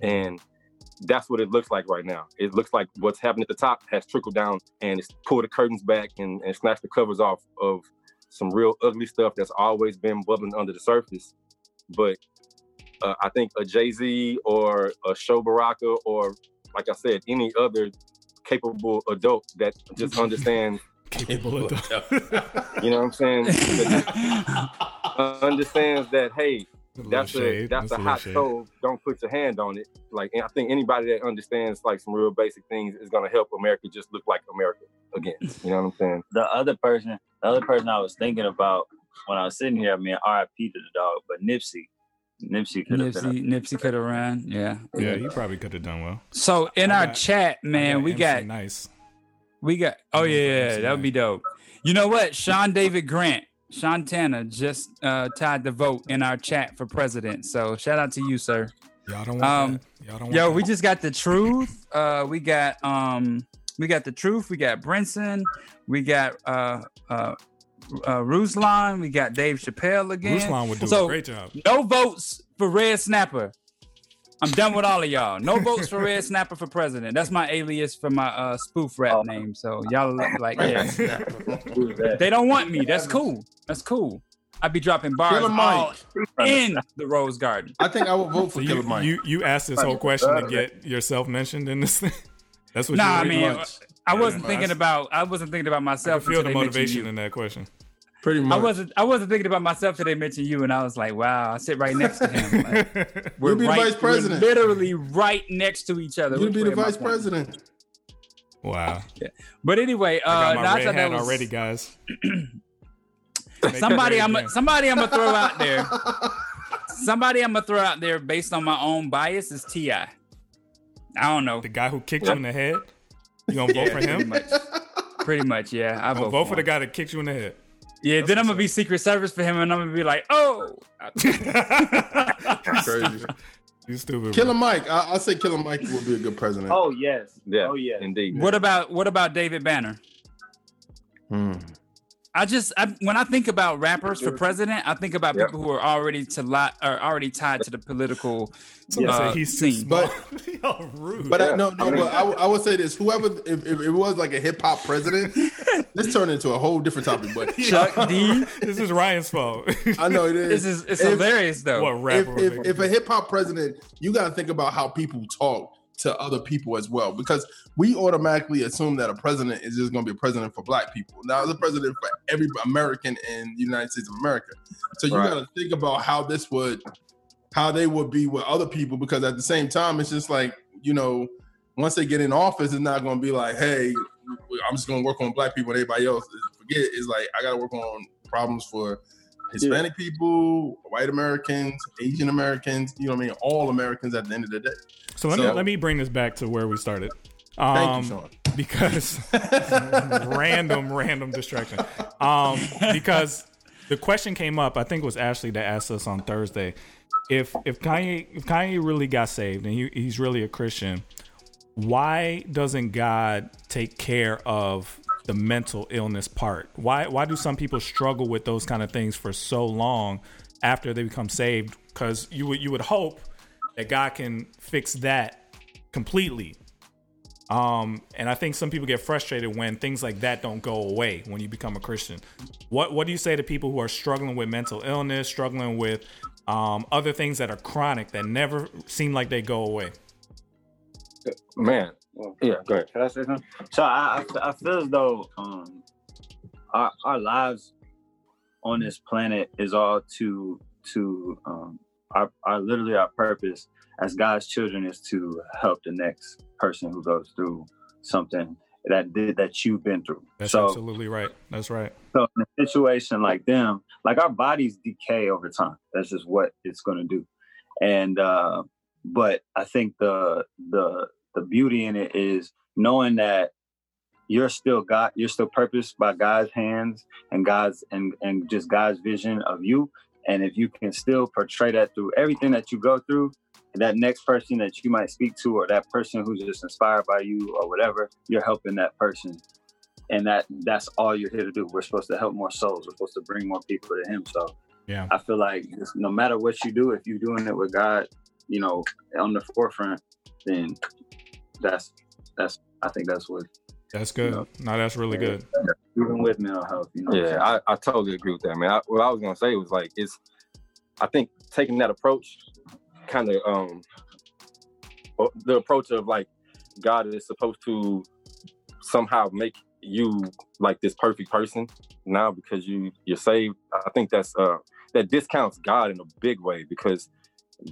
and that's what it looks like right now. It looks like what's happened at the top has trickled down and it's pulled the curtains back and, and snatched the covers off of some real ugly stuff that's always been bubbling under the surface. But uh, I think a Jay Z or a Sho Baraka or, like I said, any other capable adult that just understands. *laughs* Capable adult. You know what I'm saying? *laughs* Understands that hey, little that's a shade. that's That's a a hot shade. stove. Don't put your hand on it. Like and I think anybody that understands like some real basic things is gonna help America just look like America again. *laughs* You know what I'm saying? The other person, the other person I was thinking about when I was sitting here, I mean, R.I.P. to the dog, but Nipsey, Nipsey could have Nipsey. Nipsey could have ran. Yeah. Yeah, he probably could have done well. So in I our chat, man, we MC got nice. we got. Oh yeah, yeah, that would be dope. You know what? Sean David Grant, Sean Tanner just uh, tied the vote in our chat for president. So shout out to you, sir. Y'all don't want Um, that. Y'all don't want yo, that. we just got the truth. Uh, we got um, we got the truth. We got Brinson. We got uh, uh, uh, Ruslan. We got Dave Chappelle again. Ruslan would do So, a great job. No votes for Red Snapper. I'm done with all of y'all. No *laughs* votes for Red Snapper for president. That's my alias for my uh, spoof rap name. So y'all look like yeah. they don't want me. That's cool. That's cool. I'd be dropping bars Killer all in the Rose Garden. I think I would vote for So Killer you, Mike. you you asked this whole question to get yourself mentioned in this thing. *laughs* That's what. Nah, I you mean, much. I wasn't man. thinking about. I wasn't thinking about myself. can feel the motivation in that question. Pretty I wasn't. I wasn't thinking about myself till they mentioned you, and I was like, "Wow!" I sit right next to him. *laughs* Like, we're You'll be the right, vice president. We're literally right next to each other. You'll be the vice president. Wow. *laughs* Yeah. But anyway, uh, I got my now red that hat was- already, guys. *clears throat* somebody I'm red somebody I'm gonna throw out there. *laughs* Somebody I'm gonna throw out there based on my own bias is Ti. I don't know the guy who kicked you in the head. You gonna vote for Pretty him? much, pretty much yeah. I I'm vote, gonna vote for the guy that kicked you in the head. Yeah, then I'm gonna be Secret Service for him, and I'm gonna be like, oh, *laughs* Crazy. You stupid. Killer Mike. I, I'll say Killer Mike would be a good president. Oh yes. Yeah. Oh yeah. Indeed. What about what about David Banner? Hmm. I just I, when I think about rappers for president, I think about Yep. people who are already to lot are already tied to the political Somebody uh, said he's scene. But *laughs* rude. But I, no, no. But I, would- I would say this: whoever, if, if it was like a hip hop president, *laughs* let's turn into a whole different topic. But *laughs* Chuck D. this is Ryan's fault. I know it is. This is it's If- hilarious though. what rapper? would if, if a hip hop president, you got to think about how people talk to other people as well, because we automatically assume that a president is just going to be a president for black people. Now, a president for every American in the United States of America. So you Right. got to think about how this would, how they would be with other people, because at the same time, it's just like you know, once they get in office, it's not going to be like, hey, I'm just going to work on black people and everybody else. Forget it. It's like I got to work on problems for Hispanic people, white Americans, Asian Americans, you know what I mean? All Americans at the end of the day. So let me let me bring this back to where we started. Thank you, Um, Sean. *laughs* Because *laughs* random, random distraction. Um, because the question came up. I think it was Ashley that asked us on Thursday. If if Kanye if Kanye really got saved and he, he's really a Christian, why doesn't God take care of the mental illness part? Why why do some people struggle with those kind of things for so long after they become saved? Because you would you would hope that God can fix that completely. Um, and I think some people get frustrated when things like that don't go away when you become a Christian. What what do you say to people who are struggling with mental illness, struggling with um, other things that are chronic that never seem like they go away? Man. Yeah, go ahead. Can I say something? So I, I, I feel as though um, our our lives on this planet is all to to um, our, our literally our purpose as God's children is to help the next person who goes through something that did that you've been through. That's so absolutely right. That's right. so in a situation like them, like our bodies decay over time. That's just what it's going to do. And uh, but I think the the the beauty in it is knowing that you're still God, you're still purposed by God's hands and God's and and just God's vision of you. And if you can still portray that through everything that you go through, that next person that you might speak to, or that person who's just inspired by you, or whatever, you're helping that person and that that's all you're here to do. We're supposed to help more souls. We're supposed to bring more people to Him. So Yeah. I feel like no matter what you do, if you're doing it with God, you know, on the forefront, then that's that's I think that's what That's good. No, that's really good. even with mental health, you know. I'm? Yeah, I, I totally agree with that, man. I, what I was gonna say was like, it's, I think taking that approach, kind of, um, the approach of like, God is supposed to somehow make you like this perfect person now because you you're saved. I think that's uh that discounts God in a big way because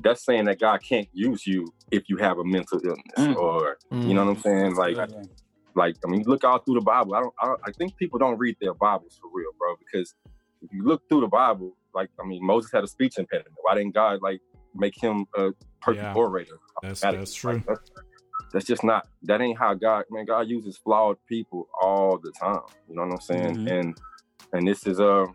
that's saying that God can't use you if you have a mental illness or you know what I'm saying, like. Like I mean, look all through the Bible. I don't, I. I think people don't read their Bibles for real, bro. Because if you look through the Bible, like I mean, Moses had a speech impediment. Why didn't God like make him a perfect Yeah. orator? That's Like, that's true. that's, that's just not. That ain't how God. Man, God uses flawed people all the time. You know what I'm saying? Mm-hmm. Mhm. And and this is uh,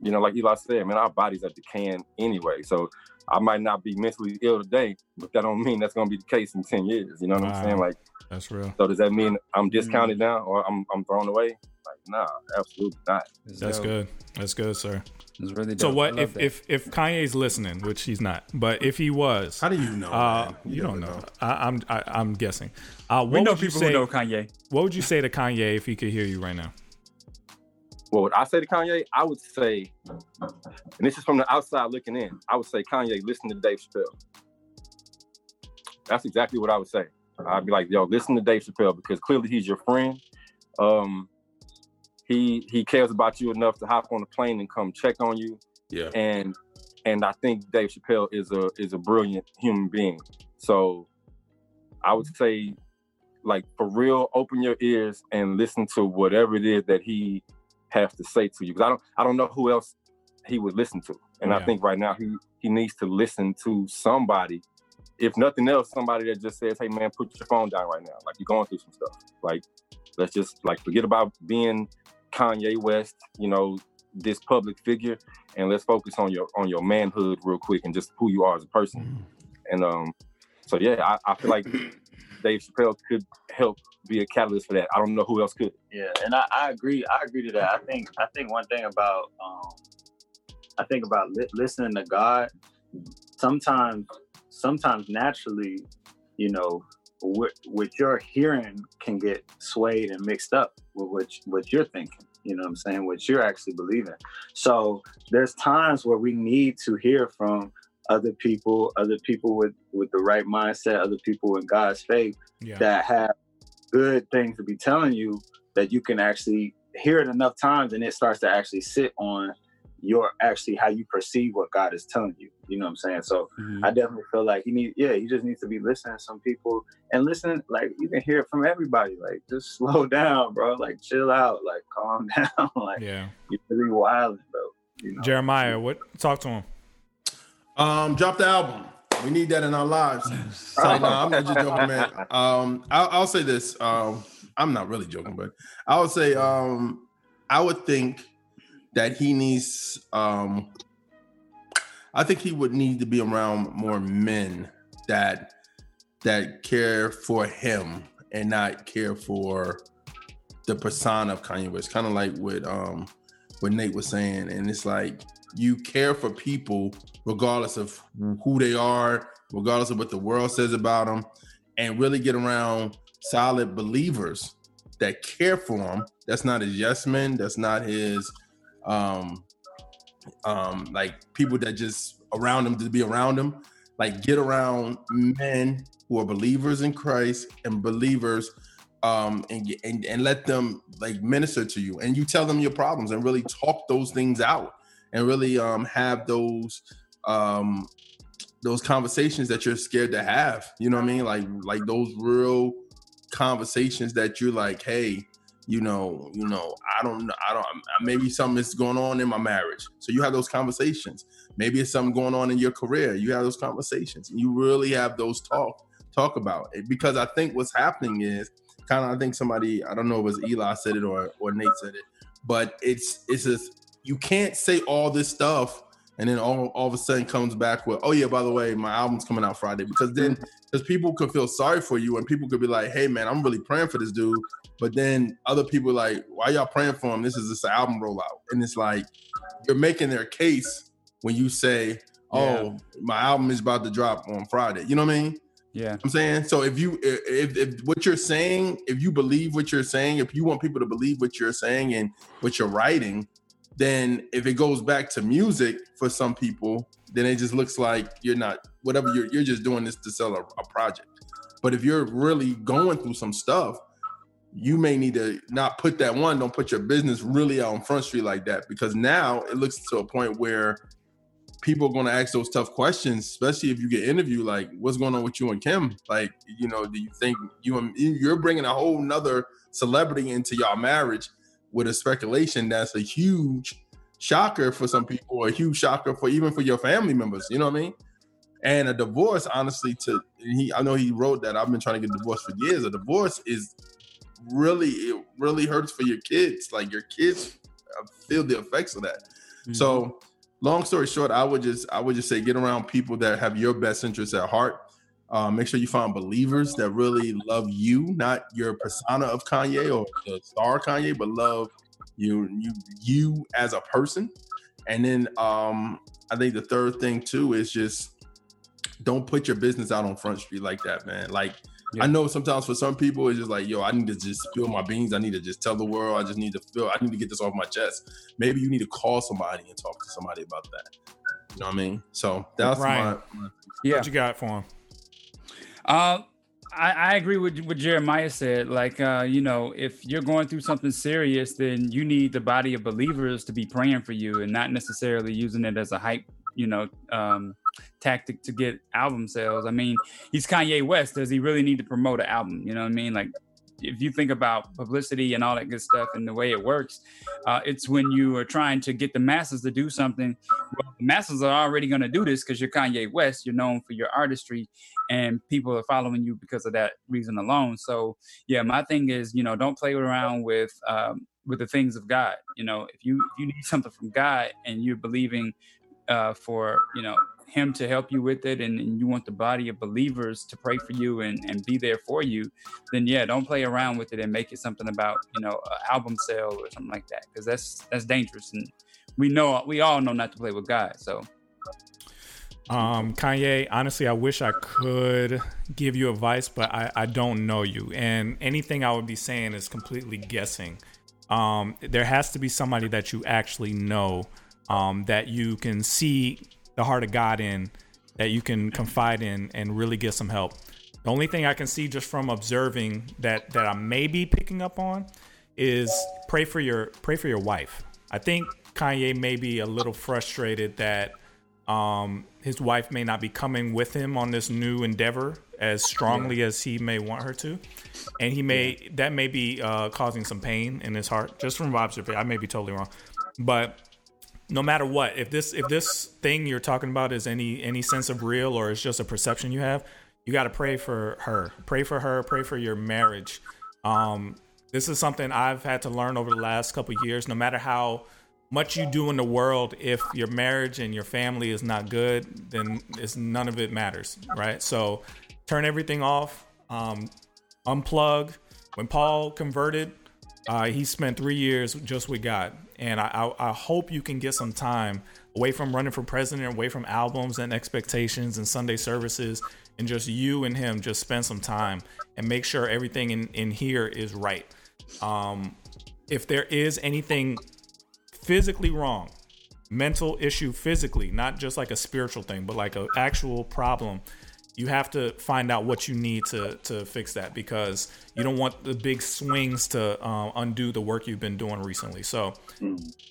you know, like Eli said, man, our bodies are decaying anyway. So I might not be mentally ill today, but that don't mean that's gonna be the case in ten years. You know what I'm saying? Like. That's real. So does that mean I'm discounted now or I'm I'm thrown away? Like, nah, absolutely not. That's good. That's good, sir. It's really So dope. I what if that. if if Kanye's listening, which he's not, but if he was, how do you know? Uh, man? you don't know. I, I'm I, I'm guessing. Uh, what we know would you people say, who know Kanye. What would you say to Kanye if he could hear you right now? What I say to Kanye, I would say, and this is from the outside looking in, I would say, Kanye, listen to Dave Chappelle. That's exactly what I would say. I'd be like, yo, listen to Dave Chappelle because clearly he's your friend. Um, he he cares about you enough to hop on a plane and come check on you. Yeah. And and I think Dave Chappelle is a is a brilliant human being. So I would say like for real, open your ears and listen to whatever it is that he has to say to you. Because I don't I don't know who else he would listen to. And I think right now he he needs to listen to somebody, if nothing else, somebody that just says, Hey man, put your phone down right now. Like you're going through some stuff. Like let's just like forget about being Kanye West, you know, this public figure, and let's focus on your on your manhood real quick and just who you are as a person. And um, so yeah, I, I feel like *clears throat* Dave Chappelle could help be a catalyst for that. I don't know who else could. Yeah, and I, I agree. I agree to that. I think I think one thing about um, I think about li- listening to God. Sometimes, sometimes naturally, you know, what what you're hearing can get swayed and mixed up with what what you're thinking. You know what I'm saying? What you're actually believing. So there's times where we need to hear from other people, other people with with the right mindset, other people in God's faith Yeah. that have good things to be telling you that you can actually hear it enough times and it starts to actually sit on your actually how you perceive what God is telling you. You know what I'm saying? So mm-hmm. I definitely feel like he need yeah, he just needs to be listening to some people and listen like you can hear it from everybody. Like just *laughs* slow down, bro. Like chill out, like calm *laughs* down. like Yeah. you're really wild, bro. You know? Jeremiah, what talk to him. Um, drop the album. We need that in our lives. *laughs* So, no, I'm not just joking, man. Um, I'll, I'll say this. Um, I'm not really joking, but I would say um, I would think that he needs. Um, I think he would need to be around more men that that care for him and not care for the persona of Kanye West. Kind of like what um what Nate was saying, and it's like you care for people regardless of who they are, regardless of what the world says about them, and really get around solid believers that care for him. That's not his yes men. That's not his um um like people that just around him to be around him. Like get around men who are believers in Christ and believers um and, and and let them like minister to you and you tell them your problems and really talk those things out and really um have those um those conversations that you're scared to have you know what i mean? Like like those real conversations that you're like hey you know you know i don't i don't maybe something is going on in my marriage. So you have those conversations. Maybe it's something going on in your career. You have those conversations and you really have those talk talk about. It because i think what's happening is kind of i think somebody i don't know if it was eli said it or or nate said it but it's it's just you can't say all this stuff and then all, all of a sudden comes back with oh yeah by the way my album's coming out friday. Because then because people could feel sorry for you and people could be like hey man i'm really praying for this dude. But then other people are like why y'all praying for him? This is this album rollout. And it's like you're making their case when you say oh my album is about to drop on friday. You know what i mean? Yeah. I'm saying so if you if, if what you're saying if you believe what you're saying if you want people to believe what you're saying and what you're writing then if it goes back to music for some people then it just looks like you're not whatever you're you're just doing this to sell a, a project. But if you're really going through some stuff you may need to not put that one don't put your business really out on front street like that because now it looks to a point where people are going to ask those tough questions especially if you get interviewed like what's going on with you and kim? Like you know do you think you and you're bringing a whole nother celebrity into your marriage with a speculation that's a huge shocker for some people a huge shocker for even for your family members you know what i mean? And a divorce honestly to he i know he wrote that i've been trying to get divorced for years a divorce is really it really hurts for your kids like your kids uh, feel the effects of that. So long story short i would just i would just say get around people that have your best interests at heart uh, make sure you find believers that really love you not your persona of kanye or the star kanye but love you you you as a person and then um i think the third thing too is just don't put your business out on front street like that man like I know sometimes for some people it's just like, yo, I need to just spill my beans. I need to just tell the world. I just need to feel. I need to get this off my chest. Maybe you need to call somebody and talk to somebody about that. You know what I mean? So that's Ryan, my, my What you got for him? Uh, I, I agree with what Jeremiah said. Like, uh, you know, if you're going through something serious, then you need the body of believers to be praying for you and not necessarily using it as a hype, you know, um, tactic to get album sales. I mean, he's Kanye West. Does he really need to promote an album? You know what I mean? Like, if you think about publicity and all that good stuff and the way it works, uh, it's when you are trying to get the masses to do something. Well, the masses are already going to do this because you're Kanye West. You're known for your artistry, and people are following you because of that reason alone. So, yeah, my thing is, you know, don't play around with um, with the things of God. You know, if you if you need something from God and you're believing uh, for you know him to help you with it and, and, you want the body of believers to pray for you and, and be there for you then yeah don't play around with it and make it something about you know album sale or something like that because that's that's dangerous and we know we all know not to play with god so um, Kanye, honestly, I wish I could give you advice, but I, I don't know you. And anything I would be saying is completely guessing. Um, there has to be somebody that you actually know um, that you can see the heart of God in that you can confide in and really get some help. The only thing I can see just from observing that that I may be picking up on is pray for your pray for your wife. I think Kanye may be a little frustrated that um, his wife may not be coming with him on this new endeavor as strongly as he may want her to, and he may that may be uh, causing some pain in his heart. Just from observation, I may be totally wrong, but no matter what if this if this thing you're talking about is any any sense of real or it's just a perception you have you got to pray for her. Pray for her pray for your marriage. Um this is something i've had to learn over the last couple years. No matter how much you do in the world if your marriage and your family is not good then it's none of it matters right? So turn everything off um unplug. When paul converted uh, he spent three years just with god and I, I, I hope you can get some time away from running for president, away from albums and expectations and Sunday services, and just you and him just spend some time and make sure everything in, in here is right. Um, if there is anything physically wrong, mental issue physically, not just like a spiritual thing, but like an actual problem you have to find out what you need to to fix that because you don't want the big swings to uh, undo the work you've been doing recently. So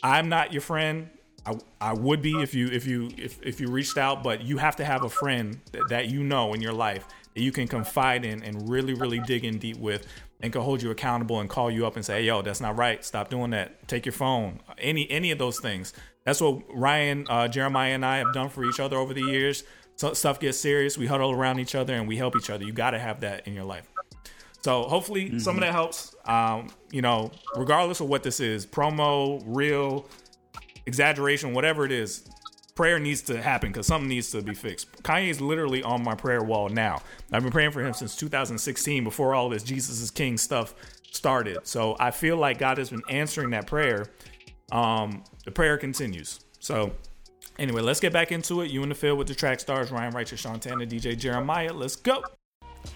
I'm not your friend. I, I would be if you if you if, if you reached out, but you have to have a friend that, that you know in your life that you can confide in and really really dig in deep with and can hold you accountable and call you up and say, hey, yo, that's not right. Stop doing that. Take your phone. Any any of those things. That's what Ryan, uh, Jeremiah, and I have done for each other over the years so stuff gets serious, we huddle around each other and we help each other. You got to have that in your life. So hopefully mm-hmm. some of that helps. Um, you know, regardless of what this is, promo, real, exaggeration, whatever it is, prayer needs to happen because something needs to be fixed. Kanye is literally on my prayer wall now. I've been praying for him since 2016, before all this Jesus is King stuff started. So I feel like God has been answering that prayer. Um, the prayer continues. So Anyway, let's get back into it. You in the field with the track stars Ryan Righteous, Sean Tanner, DJ Jeremiah. Let's go.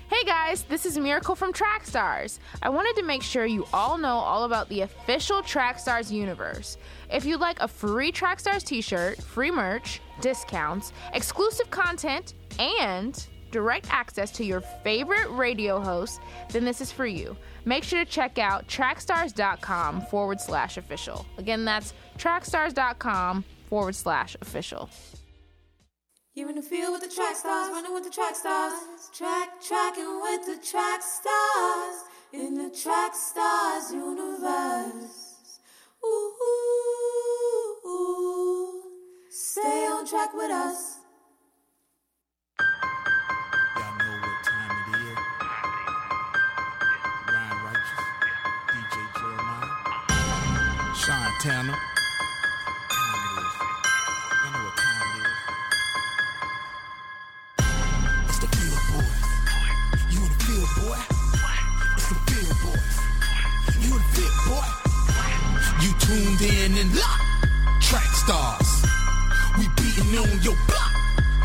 Hey guys, this is Miracle from Trackstarz. I wanted to make sure you all know all about the official Trackstarz universe. If you'd like a free Trackstarz t shirt, free merch, discounts, exclusive content, and direct access to your favorite radio hosts, then this is for you. Make sure to check out trackstarz.com forward slash official. Again, that's trackstarz.com forward slash official. You're in the field with the track stars, running with the track stars, track tracking with the track stars in the track stars universe. Ooh, ooh, ooh. stay on track with us. Y'all tuned in and locked. Track stars. We beating on your block.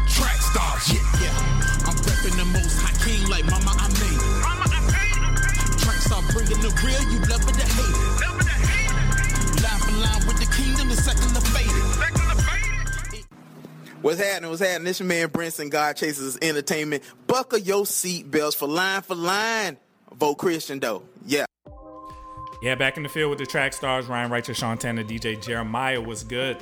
Track stars, yeah, yeah. I'm repping the most high king like mama, I made it. Mama, I made it. Track star bringing the real, you love it to hate it. Love it to hate it. Life in line with the kingdom, the second to fade it. What's happening? What's happening? This your man Brinson, God Chasers Entertainment. Buckle your seatbelts for line for line. Vote Christian though. Yeah. Yeah, back in the field with the track stars, Ryan Righteous, Sean Tanner, DJ Jeremiah was good.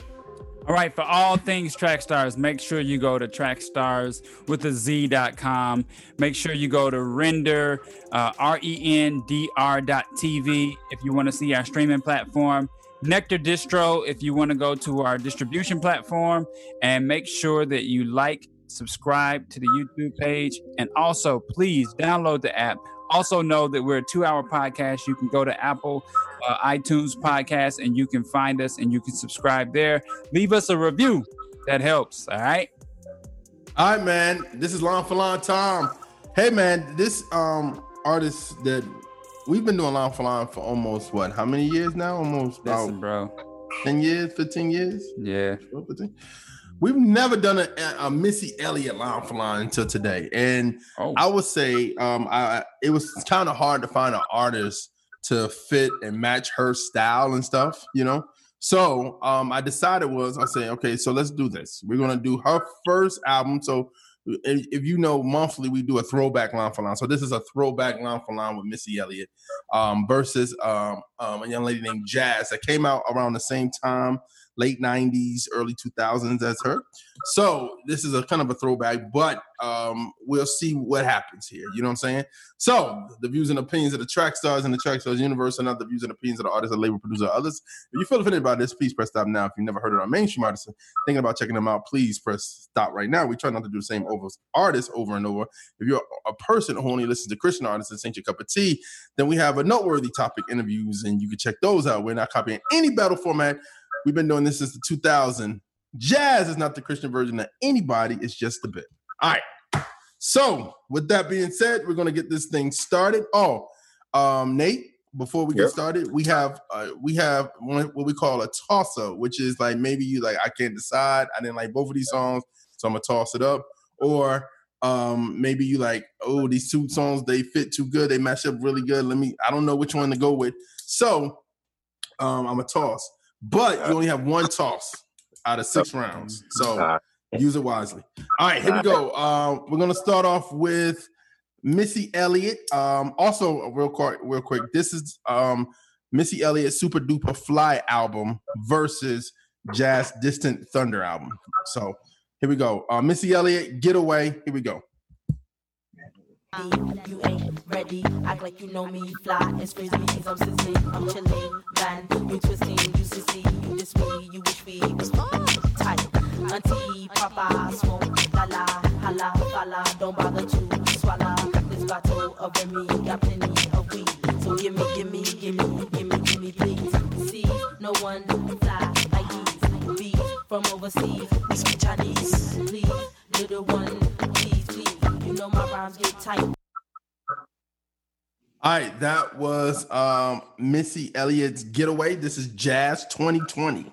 All right, for all things track stars, make sure you go to trackstars with a Z.com. Make sure you go to render, uh, R E N D R dot TV if you want to see our streaming platform. Nectar Distro if you want to go to our distribution platform. And make sure that you like, subscribe to the YouTube page. And also, please download the app. Also, know that we're a two hour podcast. You can go to Apple uh, iTunes podcast and you can find us and you can subscribe there. Leave us a review. That helps. All right. All right, man. This is Long for Long Tom. Hey, man, this um artist that we've been doing Long for Long for almost what? How many years now? Almost about Listen, bro. 10 years, 15 years? Yeah. 15? We've never done a, a Missy Elliott line for line until today, and I would say um, I it was kind of hard to find an artist to fit and match her style and stuff, you know. So um, I decided was I say, okay, so let's do this. We're gonna do her first album. So if, if you know, monthly we do a throwback line for line. So this is a throwback line for line with Missy Elliott um, versus um, um, a young lady named Jazz that came out around the same time late 90s, early 2000s as her. So this is a kind of a throwback, but um, we'll see what happens here. You know what I'm saying? So the views and opinions of the track stars and the track stars universe are not the views and opinions of the artists, the label producer, others. If you feel offended by this, please press stop now. If you've never heard of our mainstream artists, thinking about checking them out, please press stop right now. We try not to do the same over artists over and over. If you're a person who only listens to Christian artists and ain't your cup of tea, then we have a noteworthy topic interviews, and you can check those out. We're not copying any battle format. We've been doing this since the 2000. Jazz is not the Christian version of anybody. It's just a bit. All right. So with that being said, we're gonna get this thing started. Oh, um, Nate, before we get Yep. started, we have uh, we have one, what we call a toss up, which is like maybe you like I can't decide. I didn't like both of these songs, so I'm gonna toss it up. Or um, maybe you like oh these two songs they fit too good, they match up really good. Let me I don't know which one to go with. So um, I'm a toss, but you only have one toss out of six rounds. So use it wisely. All right, here we go. Uh, we're gonna start off with Missy Elliott. Um, also, real quick, real quick. This is um, Missy Elliott Supa Dupa Fly album versus Jazz Distant Thunder album. So here we go. Uh, Missy Elliott, Getaway. Here we go. You ain't ready, act like you know me. Fly as frisbees, I'm sizzling, I'm chilling. Man, you twisting, you sissy, you diss me, you wish we was tight. Auntie, Papa, smoke, la la, holla, falla, don't bother to swallow. This bottle of Remy got plenty of weed, so give me, give me, give me, give me, give me, please. See, no one fly like these. Bees from overseas, we speak Chinese. Please, little one, please. Know my rhymes get tight. All right, that was um, Missy Elliott's Getaway. This is Jazz 2020.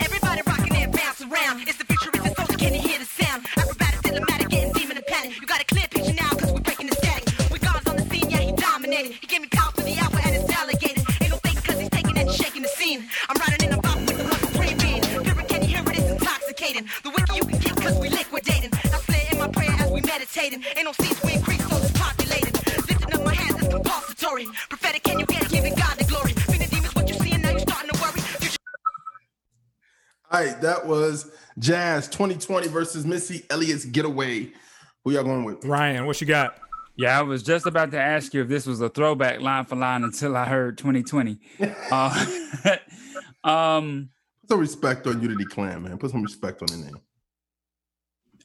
Everybody rocking and bounce around. It's the futuristic soldier, can you hear the sound? Acrobatic, cinematic, getting demon and panic. You got a clear picture now, cause we're breaking the static. With God's on the scene, yeah, he dominated. He gave me power for the hour and it's delegated. Ain't no fake cause he's taking and shaking the scene. I'm riding in a box with the muscle screaming. Pyrrhic, can you hear it? It's intoxicating. The wicked you can get cause we liquidating. As we meditating. Ain't no seats, we increase, so it's populated. Lifting up my hands is compulsory. Prophetic, can you get it? Giving God the glory. Feeling demons, what you seeing now, you starting to worry. All right, that was Jazz 2020 versus Missy Elliott's Getaway. Who y'all going with? Ryan, what you got? Yeah, I was just about to ask you if this was a throwback line for line until I heard 2020. *laughs* Uh, *laughs* um, Put some respect on Unity Klan, man. Put some respect on the name.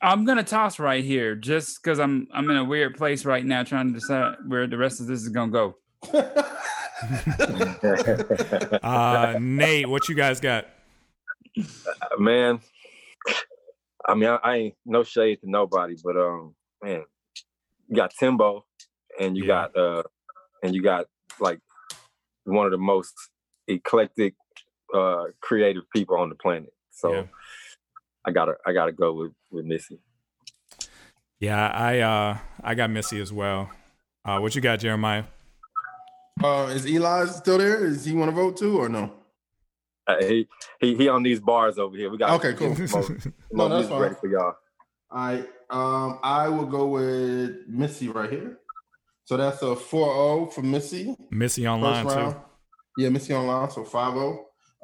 I'm gonna toss right here just because I'm I'm in a weird place right now trying to decide where the rest of this is gonna go. *laughs* Uh, Nate, what you guys got? man. I mean, I, I ain't no shade to nobody, but um, man, you got Timbo, and you got uh, and you got like one of the most eclectic, uh, creative people on the planet. So Yeah. I gotta, I gotta go with with Missy. Yeah, I uh, I got Missy as well. Uh, what you got, Jeremiah? Uh, is Eli still there? Is he want to vote too or no? Uh, he, he he on these bars over here. We got Okay, cool. *laughs* No, that's fine. ready for y'all. All right. Um, I will go with Missy right here. So that's a 4-0 for Missy. Missy online too. Yeah, Missy online. So 5-0.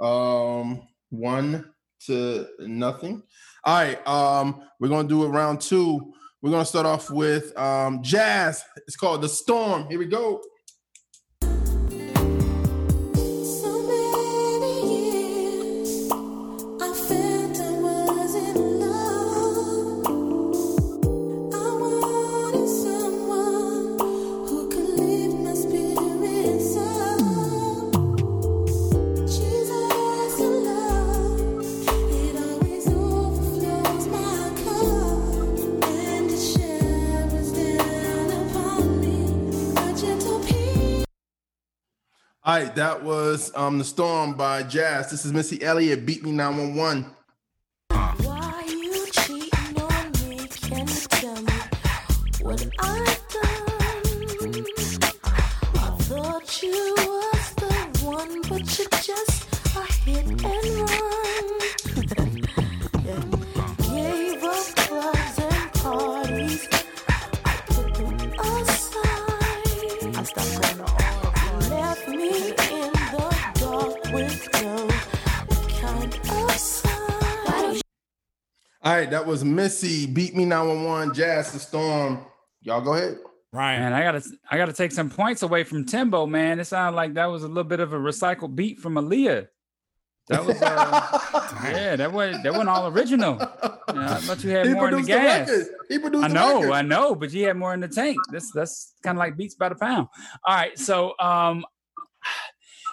Um, one to nothing. All right. Um, we're gonna do a round two. We're gonna start off with um jazz. It's called the storm. Here we go. Right, that was um the storm by Jazz. This is Missy Elliott. Beep me 911. All right, that was Missy. Beep me 911. Jazz the storm. Y'all go ahead. Ryan. Man, I gotta I gotta take some points away from Timbo, man. It sounded like that was a little bit of a recycled beat from Aaliyah. That was uh, *laughs* yeah, that was that wasn't all original. Yeah, I thought you had He more in the produced the gas. He produced I know, record. I know, but you had more in the tank. This that's kind of like beats by the pound. All right, so um,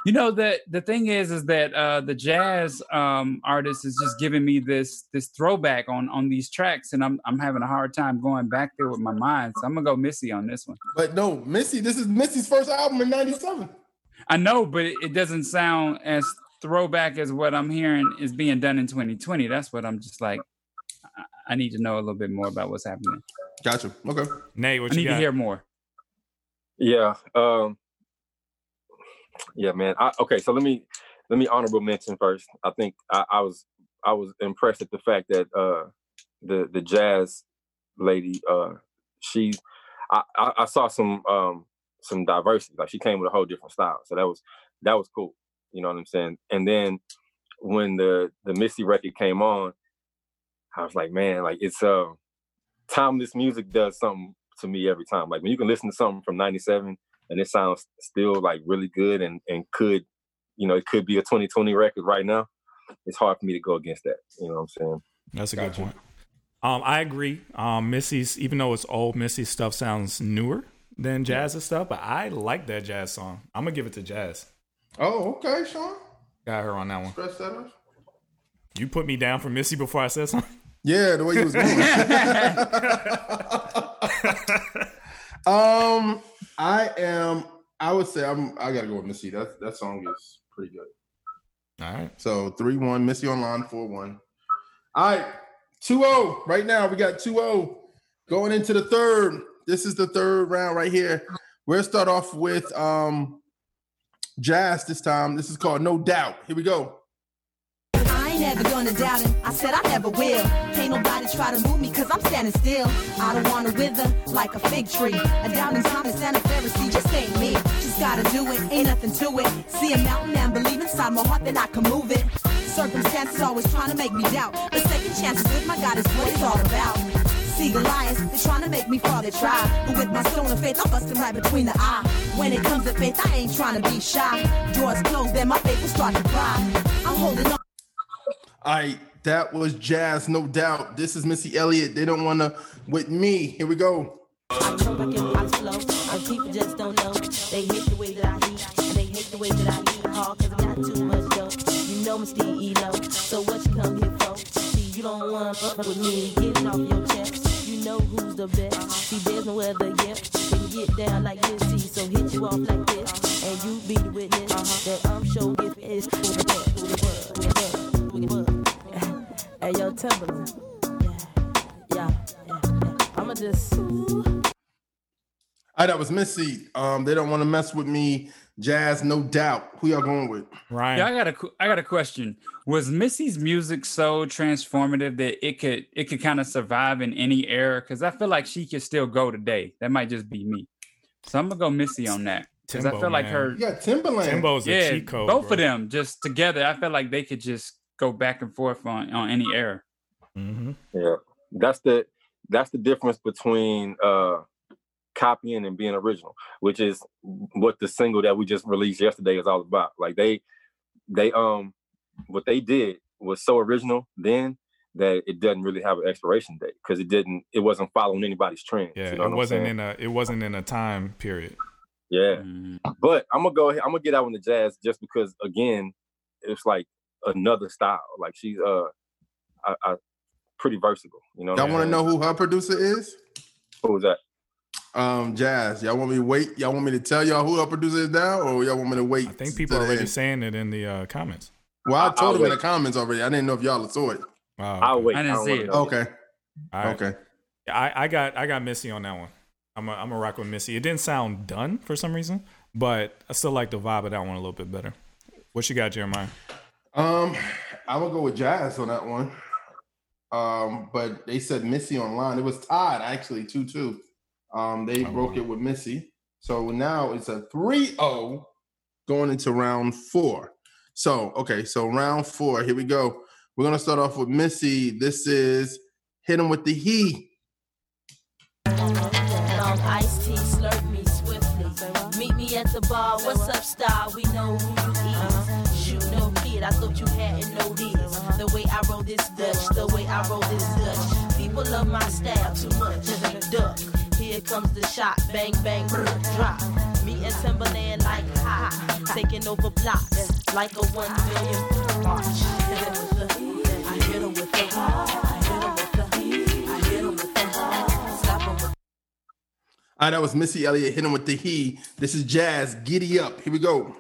you know the the thing is is that uh the jazz um artist is just giving me this this throwback on on these tracks, and I'm I'm having a hard time going back there with my mind. So I'm gonna go Missy on this one. But no, Missy, this is Missy's first album in 97. I know, but it, it doesn't sound as throwback as what I'm hearing is being done in 2020. That's what I'm just like. I- I need to know a little bit more about what's happening. Gotcha. Okay. Nate, what I you need to hear more. Yeah. Um yeah, man. I, okay, so let me let me honorable mention first. I think I, I was I was impressed at the fact that uh the the jazz lady uh she I, I, saw some um some diversity. Like she came with a whole different style. So that was that was cool. You know what I'm saying? And then when the the Missy record came on, I was like, man, like it's uh timeless music does something to me every time. Like when you can listen to something from '97 and it sounds still like really good and and could, you know, it could be a 2020 record right now. It's hard for me to go against that. You know what I'm saying? That's a good point. Um, I agree. Um, Missy's, even though it's old, Missy's stuff sounds newer than Jazz's stuff, but I like that jazz song. I'm gonna give it to Jazz. Oh, okay, Sean. Got her on that one. Stress that up. You put me down for Missy before I said something. Yeah, the way you was going. *laughs* *laughs* um, I am. I would say I'm. I gotta go with Missy. That that song is pretty good. All right. So three one Missy online four one. All right, 2-0. Right now we got 2-0 going into the third. This is the third round right here. We'll start off with um Jazz this time. This is called No Doubt. Here we go. Ain't never gonna doubt him. I said I never will. Can't nobody try to move me cause I'm standing still. I don't wanna wither like a fig tree. A doubting Thomas and a Pharisee just ain't me. Just gotta do it, ain't nothing to it. See a mountain and believe inside my heart that I can move it. Circumstances always trying to make me doubt. But second chances with my God is what it's all about. See Goliath, they're trying to make me fall, they try. But with my stone of faith, I'm busting right between the eye. When it comes to faith, I ain't trying to be shy. Doors closed, then my faith will start to cry. I'm holding on. Right, that was Jazz, no doubt. This is Missy Elliott. They don't wanna with me. Here we go. I I pops flow, and people just don't know. They the way that I eat, they the way that I eat hard, cause I got too much. You know I'm still so what you come here for? See, you don't wanna fuck with me, get it off your chest. You know who's the best. See, there's no other. Can get down like this, see, so hit you off like this, and you be the witness that I'm sure if it's who the what, who the what, who the what, who the what. Hey, yo, Timbaland. Yeah, yeah, yeah. I'ma just. All right, that was Missy. Um, they don't want to mess with me. Jazz, no doubt. Who y'all going with? Ryan. Yeah, I got a qu- I got a question. Was Missy's music so transformative that it could it could kind of survive in any era? Because I feel like she could still go today. That might just be me. So I'm gonna go Missy on that. Because I Timbo, feel like her Yeah, Timbaland. Timbo's a yeah, cheat code. both bro. of them just together. I feel like they could just go back and forth on, on any error. Mm-hmm. Yeah, that's the that's the difference between uh copying and being original, which is what the single that we just released yesterday is all about. Like they they um what they did was so original then that it doesn't really have an expiration date because it didn't it wasn't following anybody's trend. Yeah, you know it what I'm wasn't saying? in a it wasn't in a time period. Yeah. Mm-hmm. But I'm gonna go ahead, I'm gonna get out on the jazz just because again, it's like another style. Like she's uh I, I pretty versatile. You know Y'all want to know who her producer is? Who was that? Um, Jazz. Y'all want me to wait? Y'all want me to tell y'all who her producer is now, or y'all want me to wait? I think people are already end? saying it in the uh, comments. Well, I I'll told them in the comments already. I didn't know if y'all saw it. Oh, I'll wait. I didn't don't see it. Okay. All right. Okay. I, I got I got Missy on that one. I'm a, I'm a rock with Missy. It didn't sound done for some reason, but I still like the vibe of that one a little bit better. What you got, Jeremiah? Um, I'm gonna go with Jazz on that one. Um, but they said Missy online. It was tied actually, two two. Um, they Oh, broke wow. it with Missy. So now it's a 3-0 going into round four. So okay, so round four. Here we go. We're gonna start off with Missy. This is hit him with the he. Iced tea, slurp me swiftly. Meet me at the bar. What's up, star? We know who you is. Kid. I thought you hadn't this. The way I roll this Dutch, the way I roll this Dutch. People love my style too much. Duck. Here comes the shot. Bang, bang, drop. Me and Timbaland like hot. Taking over blocks like a one million march. I All right, that was Missy Elliott hitting with the he. This is Jazz. Giddy up. Here we go.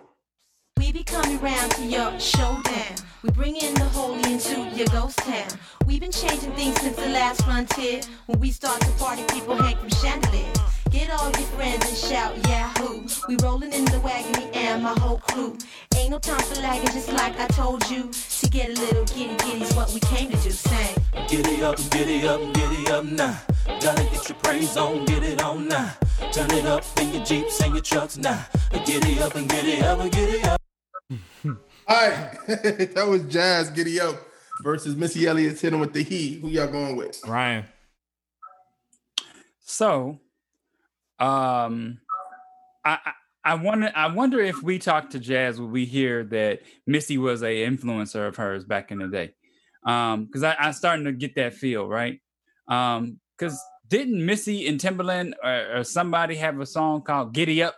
We be coming round to your showdown. We bring in the holy into your ghost town. We've been changing things since the last frontier. When we start to party, people hang from chandeliers. Get all your friends and shout Yahoo. We rolling in the wagon, me and my whole crew. Ain't no time for lagging, just like I told you. To get a little giddy giddy's what we came to do. Sing. Giddy up, giddy up, giddy up now. Gotta get your praise on, get it on now. Turn it up in your Jeeps and your trucks now. Giddy up and giddy up and giddy up. All right, *laughs* that was Jazz Giddy Up versus Missy Elliott's hitting with the he. Who y'all going with? Ryan. So, um, I I, I wonder I wonder if we talk to Jazz, would we hear that Missy was a influencer of hers back in the day? Um, because I I'm starting to get that feel right. Um, because didn't Missy and Timbaland or, or somebody have a song called "Giddy Up"?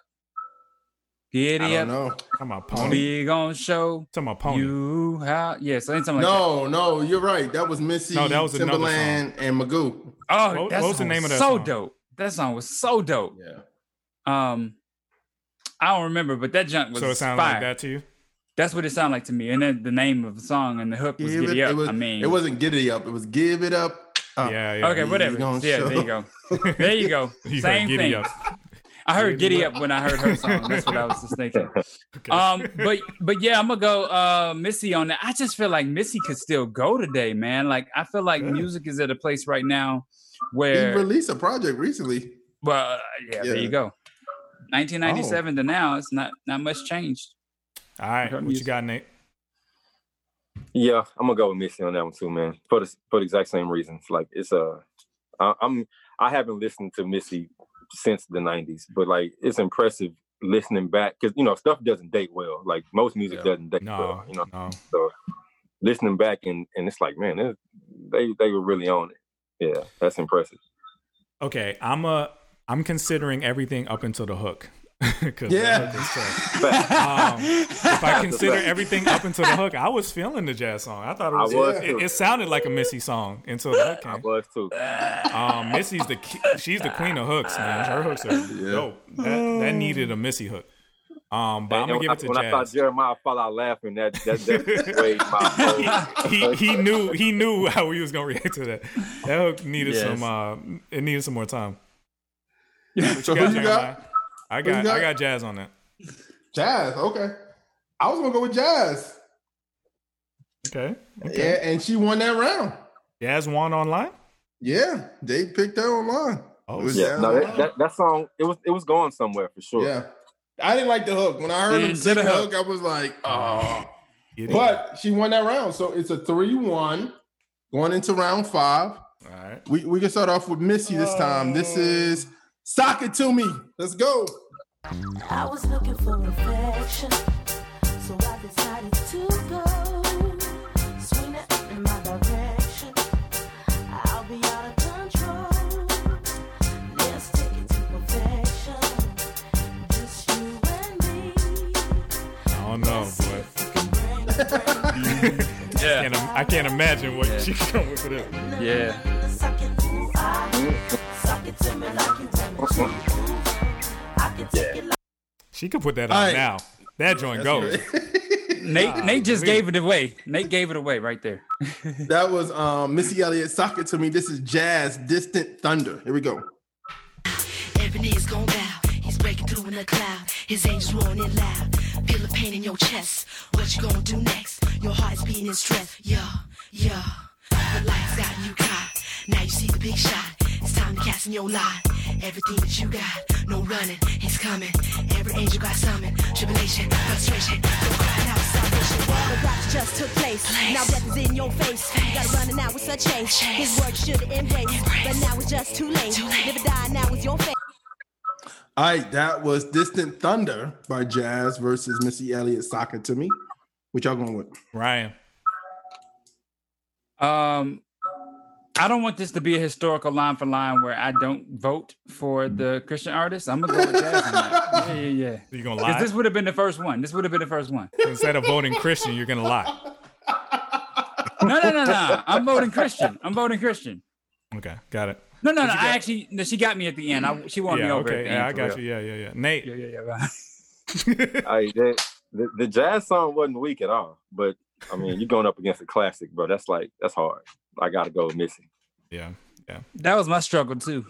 Giddy I up, don't know. Talking about pony. we gonna show Talking about pony. you how. Yeah, so something like that. No, no, you're right. That was Missy, No, that was another Timbaland, and Magoo. Oh, What- that what was the song name of that So song? dope. That song was so dope. Yeah. Um, I don't remember, but that junk was So it sounded fire. like that to you? That's what it sounded like to me. And then the name of the song and the hook was Give Giddy it, Up. it was, I mean, it wasn't Giddy Up. It was Give It Up. Uh, Yeah, yeah. okay, we whatever. gonna Yeah, there you go. There you go. *laughs* You Same thing. Up. I heard Giddy Up when I heard her song. That's what I was just thinking. *laughs* Um, but but yeah, I'm gonna go uh Missy on that. I just feel like Missy could still go today, man. Like I feel like music is at a place right now where He released a project recently. well, uh, yeah, there you go. 1997 Oh. to now, it's not not much changed. All right. Her What you music. got, Nate? Yeah, I'm gonna go with Missy on that one too, man. For the for the exact same reasons. Like it's uh, I, I'm I haven't listened to Missy since the '90s, but like it's impressive listening back because you know stuff doesn't date well. Like most music Yeah. doesn't date No, well. You know, no. so listening back and and it's like, man, it, they they were really on it. Yeah, that's impressive. Okay, I'm a I'm considering everything up until the hook. *laughs* 'Cause the Yeah. hook is tough. um, if I *laughs* consider everything up until the hook, I was feeling the jazz song. I thought it was, was it, too. it sounded like a Missy song until the hook I was too. Um, Missy's the she's the queen of hooks, man. Her hooks are dope. That, that needed a Missy hook. Um, but I'm gonna give when it to I, when I saw Jeremiah fall out laughing, that that that *laughs* swayed my whole. he, he knew he knew how he was gonna react to that. That hook needed Yes. some uh it needed some more time. What So you who you Jeremiah? got? I got, got? I got jazz on that. Jazz. Okay. I was gonna go with Jazz. Okay. Yeah, and she won that round. Jazz won online. Yeah, they picked that online. Oh, It was Yeah, no, that, that, that song it was it was going somewhere for sure. Yeah. I didn't like the hook. When I heard Yeah, him mm, you the hook, hook. I was like, oh. But she won that round. So it's a 3-1 going into round five. All right. We we can start off with Missy this time. This is Sock It To Me. Let's go. I was looking for affection, so I decided to go. Swing it in my direction. I'll be out of control. Let's take it to perfection. Just you and me. I don't know, but Yeah. I can't, I can't imagine what she come with for this. Yeah. Suck can take it like She could put that on All right. now. That joint goes. *laughs* Nate Nate just gave it away. Nate gave it away right there. *laughs* That was um Missy Elliott, Sock It To Me. This is Jazz Distant Thunder. Here we go. Every knee is gon' bow. He's breaking through in the cloud. His angels roaring in loud. Feel the pain in your chest. What you gonna do next? Your heart's beating in stress. Yeah, yeah. The lights out, you caught. Now you see the big shot. It's time to cast in your lot. Everything that you got, no running, he's coming. Every angel got summoned. Tribulation, frustration, no crying out salvation. The rocks just took place. Now death is in your face. You gotta run it now with such haste. His word should embrace, but now it's just too late. Live or die now is your fate. All right, that was Distant Thunder by Jazz versus Missy Elliott, Sock It To Me. What y'all going with? Ryan. Um, I don't want this to be a historical line for line where I don't vote for the Christian artist. I'm gonna go with Jazz on that. Yeah, yeah, yeah. You gonna 'Cause lie? This would have been the first one. This would have been the first one. Instead of voting Christian, you're gonna lie. No, no, no, no. I'm voting Christian. I'm voting Christian. Okay, got it. No, no, What no. I got? actually, no, she got me at the end. I, she won yeah, me over. okay. at the Yeah, end, I got real. you. Yeah, yeah, yeah. Nate. Yeah, yeah, yeah. right. *laughs* Hey, the, the the jazz song wasn't weak at all, but I mean, you're going up against a classic, bro. That's like that's hard. I gotta go with Missy. Yeah, yeah. That was my struggle too.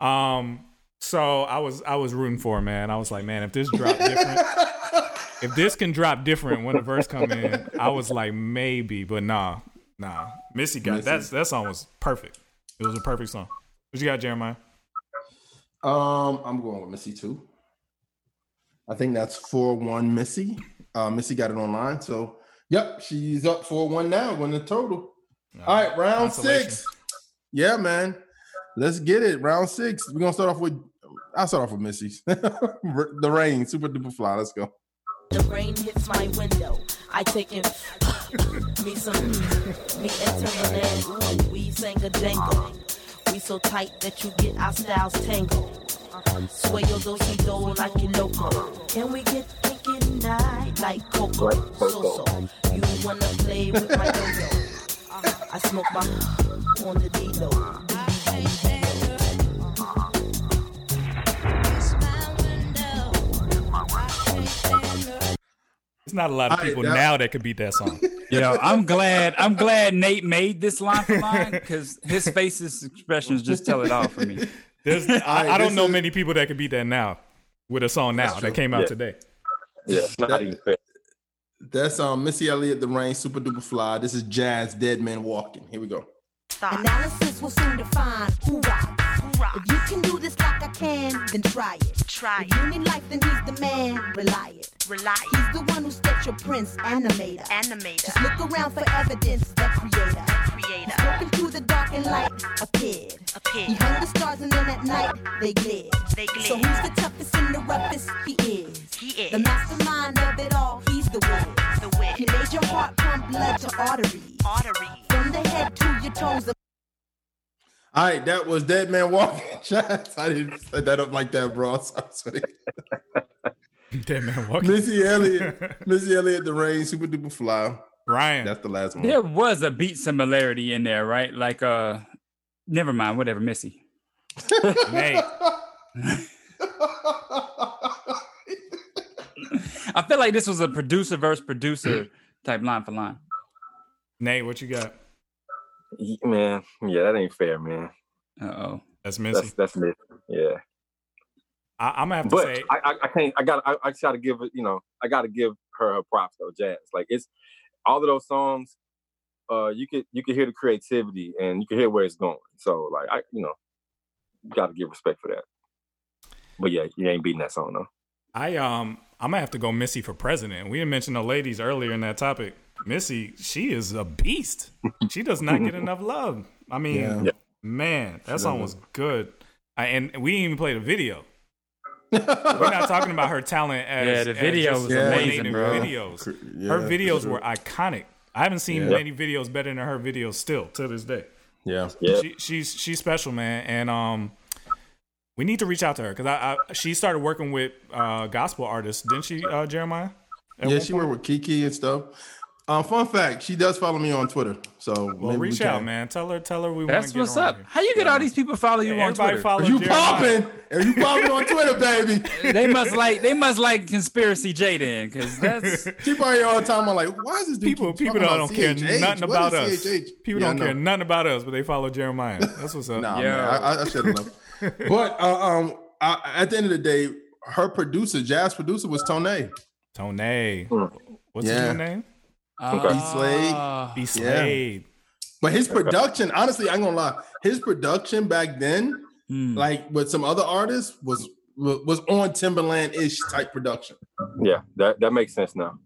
Um, so I was I was rooting for her, man. I was like, man, if this drop different, *laughs* if this can drop different when the verse come in, I was like maybe, but nah, nah. Missy got Missy. that's that song was perfect. It was a perfect song. What you got, Jeremiah? Um, I'm going with Missy too. I think that's 4-1 Missy. Uh, Missy got it online. So yep, she's up 4-1 now, win the total. All right, round six. Yeah, man. Let's get it. Round six. We're gonna start off with I'll start off with Missy's. *laughs* the rain, supa dupa fly. Let's go. The rain hits my window. I take in *laughs* me some me and Timbaland. Ooh, we sang a jangle. We so tight that you get our styles tangled. Sway your do do like you loco. Can we get kinky tonight like Coco? So so. You wanna play with my yo I smoke my on the D-Lo. There's not a lot of All right, people that- now that could beat that song. *laughs* You know, I'm glad. I'm glad Nate made this line for line because his face's expressions just tell it all for me. There's, *laughs* I, I right, don't know is- many people that could beat that now with a song now that came out Yeah. today. Yeah, it's not That- even fair. That's um Missy Elliott, the rain, supa dupa fly. This is Jazz, Dead Man Walking. Here we go. Analysis will soon define who rocks. If you can do this like I can, then try it. Try if you need life, then he's the man. Rely it. Rely. it. He's the one who set your prince animator. Animator. Just look around for evidence. The creator. Creator. Spoken to the dark and light appeared. Appeared. He hung the stars and then at night they glared. They glared. So who's the toughest and the roughest? He is. He is. The mastermind of it all. He's the wiz. The wiz. He made your heart pump blood to arteries. Arteries. From the head to your toes. All right, that was Dead Man Walking. *laughs* Jazz. I didn't set that up like that, bro. I'm sorry. *laughs* Dead man walking. Missy Elliott, *laughs* Missy Elliott, the rain, supa dupa fly. Ryan. That's the last one. There was a beat similarity in there, right? Like, uh, never mind, whatever, Missy. Nate. I feel like this was a producer versus producer *clears throat* type line for line. Nate, what you got? Man, yeah, that ain't fair, man. Uh oh. That's Missy. That's that's Missy. Yeah. I, I'm gonna have to but say, I, I, I can't. I got. I, I gotta give it. You know, I got to give her her props though. Jazz, like it's all of those songs. Uh, you could you could hear the creativity and you can hear where it's going. So like I, you know, got to give respect for that. But yeah, you ain't beating that song though. I um I'm gonna have to go Missy for president. We didn't mention the ladies earlier in that topic. Missy, she is a beast. She does not get enough love. I mean, Yeah. Yeah. man, that song was good. I, and we didn't even play the video. *laughs* We're not talking about her talent as Yeah, the as video just was coordinating amazing, bro. Videos, Cr- her videos sure. were iconic. I haven't seen Yeah. many videos better than her videos still to this day. Yeah. Yeah. She, she's she's special, man, and um, we need to reach out to her because I, I she started working with uh gospel artists, didn't she, uh, Jeremiah? At Yeah, she point? worked with Kiki and stuff. Um, fun fact, she does follow me on Twitter. So Well, maybe we reach out, man. Tell her, tell her we want That's to get what's up. here. How you get all these people follow you on Everybody Twitter? follow You Jeremiah. popping? Are you popping on Twitter, baby? *laughs* they must like they must like conspiracy J then, because that's *laughs* She probably all the time. I'm like, why is this dude People, keep people talking don't, care CHH? nothing What about us. People Yeah, don't care nothing about us, but they follow Jeremiah. That's what's up. Nah, Yo. man, I, I- I should have known. *laughs* but uh, um, I, at the end of the day, her producer, jazz producer, was Tone. Tone. What's Yeah. his name? Okay. B Slade. Ah. B Yeah. But his production, honestly, I'm gonna lie, his production back then, Hmm. like with some other artists, was was on Timbaland ish type production. Yeah, that that makes sense now.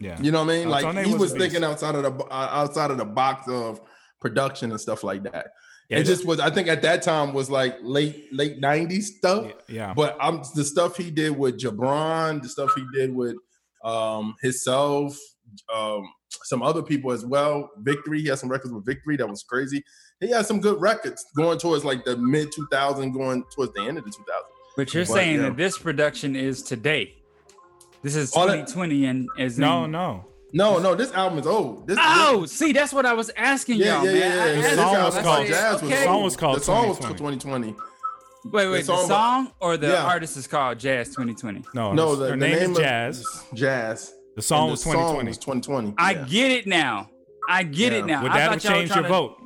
Yeah. You know what I mean? Like Tone he was was thinking outside of the uh, outside of the box of production and stuff like that. Yeah, it just was. I think at that time was like late late nineties stuff. Yeah. But I'm the stuff he did with Jabron, the stuff he did with um himself, um some other people as well. Victory, he had some records with Victory that was crazy. He had some good records going towards like the mid 2000, going towards the end of the 2000. But you're But, saying yeah. that this production is today. This is All that- 2020 and is No, in- no. No, no, this album is old. This, Oh, see, that's what I was asking yeah, y'all, yeah, yeah, yeah. The song was called- said, Jazz was The song was called the song was 2020. 2020. Wait, wait, the the song- song or the Yeah. artist is called Jazz 2020. No, No, her, the, her the name, name is Jazz. Jazz. The song And was the 2020. was 2020. I yeah. get it now. I get Yeah. it now. Would I that have changed your to- vote?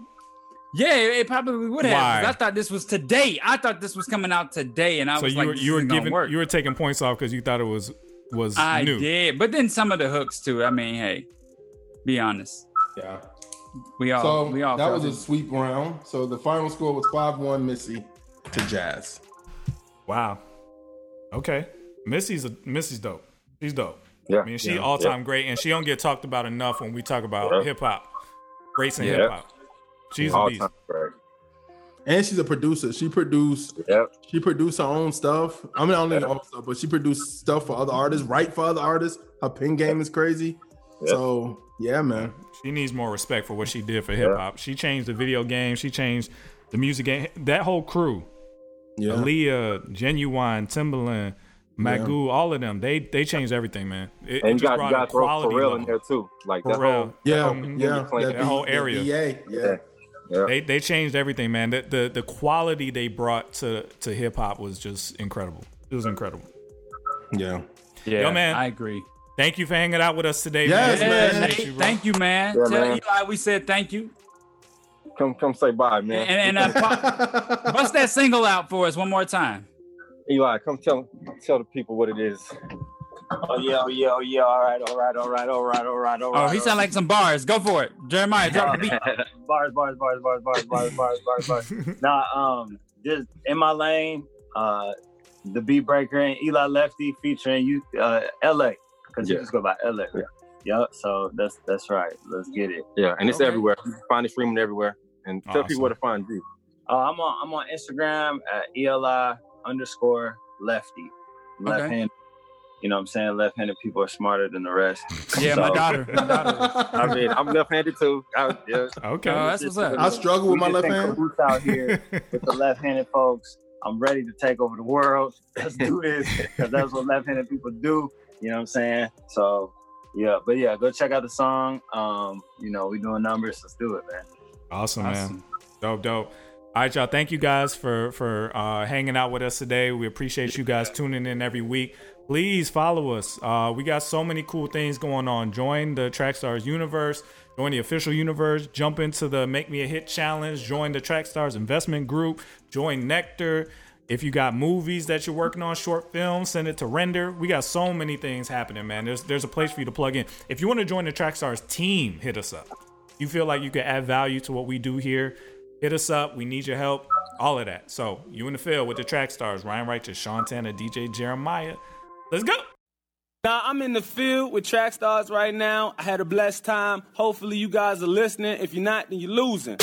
Yeah, it it probably would have. Why? I thought this was today. I thought this was coming out today, and I So was you like, were this you were giving work. you were taking points off because you thought it was was I new. did, but then some of the hooks too. I mean, hey, be honest. Yeah. We all So we all that felt was a sweep round. So the final score was 5 1 Missy to Jazz. Wow. Okay. Missy's a Missy's dope. She's dope. Yeah, I mean, she yeah, all time yeah. great, and she don't get talked about enough when we talk about Yeah. hip hop, race and Yeah. hip hop. She's a beast. time great. And she's a producer. She produced Yep. she produced her own stuff. I mean, I don't know own stuff, but she produced stuff for other artists, write for other artists. Her pen game is crazy. So yeah, man. She needs more respect for what she did for hip hop. She changed the video game. She changed the music game. That whole crew, Yeah. Aaliyah, Ginuwine, Timbaland, Magoo, all of them. They they changed everything, man. It, it And you just got, you brought got to throw quality Pharrell level. in there too. Like that Pharrell. whole, Yeah, that whole yeah, that that whole area. the BA, yeah. Yeah. They they changed everything, man. The the, the quality they brought to to hip hop was just incredible. It was incredible. Yeah. Yeah, Yo, man. I agree. Thank you for hanging out with us today, Yes, man. man. Yeah, Appreciate Nate, you, thank you, man. Yeah, Tell man. Eli we said thank you. Come come say bye, man. And, and uh, *laughs* bust that single out for us one more time. Eli, come tell tell the people what it is. Oh yeah, oh yeah, oh yeah. All right, all right, all right, all right, all right, all right. Oh, he sound like some bars. Go for it, Jeremiah. Drop the beat. *laughs* bars, bars, bars, bars, bars, bars, bars, bars, bars. *laughs* nah, um, just in my lane, uh, the beat breaker and Eli Lefty featuring you, uh, LA, because you just go by LA. Yeah. Yep. So that's that's right. Let's get it. Yeah, and it's Okay. everywhere. You can find it streaming everywhere. And tell Awesome. people where to find you. Uh, I'm on I'm on Instagram at Eli underscore Lefty. Left Okay. Hand. You know what I'm saying? Left handed people are smarter than the rest. Yeah, my daughter. My daughter. *laughs* I mean, I'm left-handed too. I, yeah. Okay. Oh, that's what's up. I struggle with my left in hand. cahoots out here *laughs* with the left-handed folks. I'm ready to take over the world. *laughs* Let's do this because that's what left-handed people do. You know what I'm saying? So yeah, but yeah, go check out the song. Um, you know, we doing numbers. Let's do it, man. Awesome, man. Dope, dope. All right, y'all. Thank you guys for for uh, hanging out with us today. We appreciate you guys tuning in every week. Please follow us. Uh, we got so many cool things going on. Join the Trackstarz universe. Join the official universe. Jump into the Make Me a Hit challenge. Join the Trackstarz investment group. Join Nectar. If you got movies that you're working on, short films, send it to render. We got so many things happening, man. There's there's a place for you to plug in. If you want to join the Trackstarz team, hit us up. You feel like you can add value to what we do here, hit us up. We need your help. All of that. So you in the field with the Trackstarz, Ryan Righteous, Sean Tanner, DJ Jeremiah. Let's go. Now I'm in the field with Trackstarz right now. I had a blessed time. Hopefully you guys are listening. If you're not, then you're losing.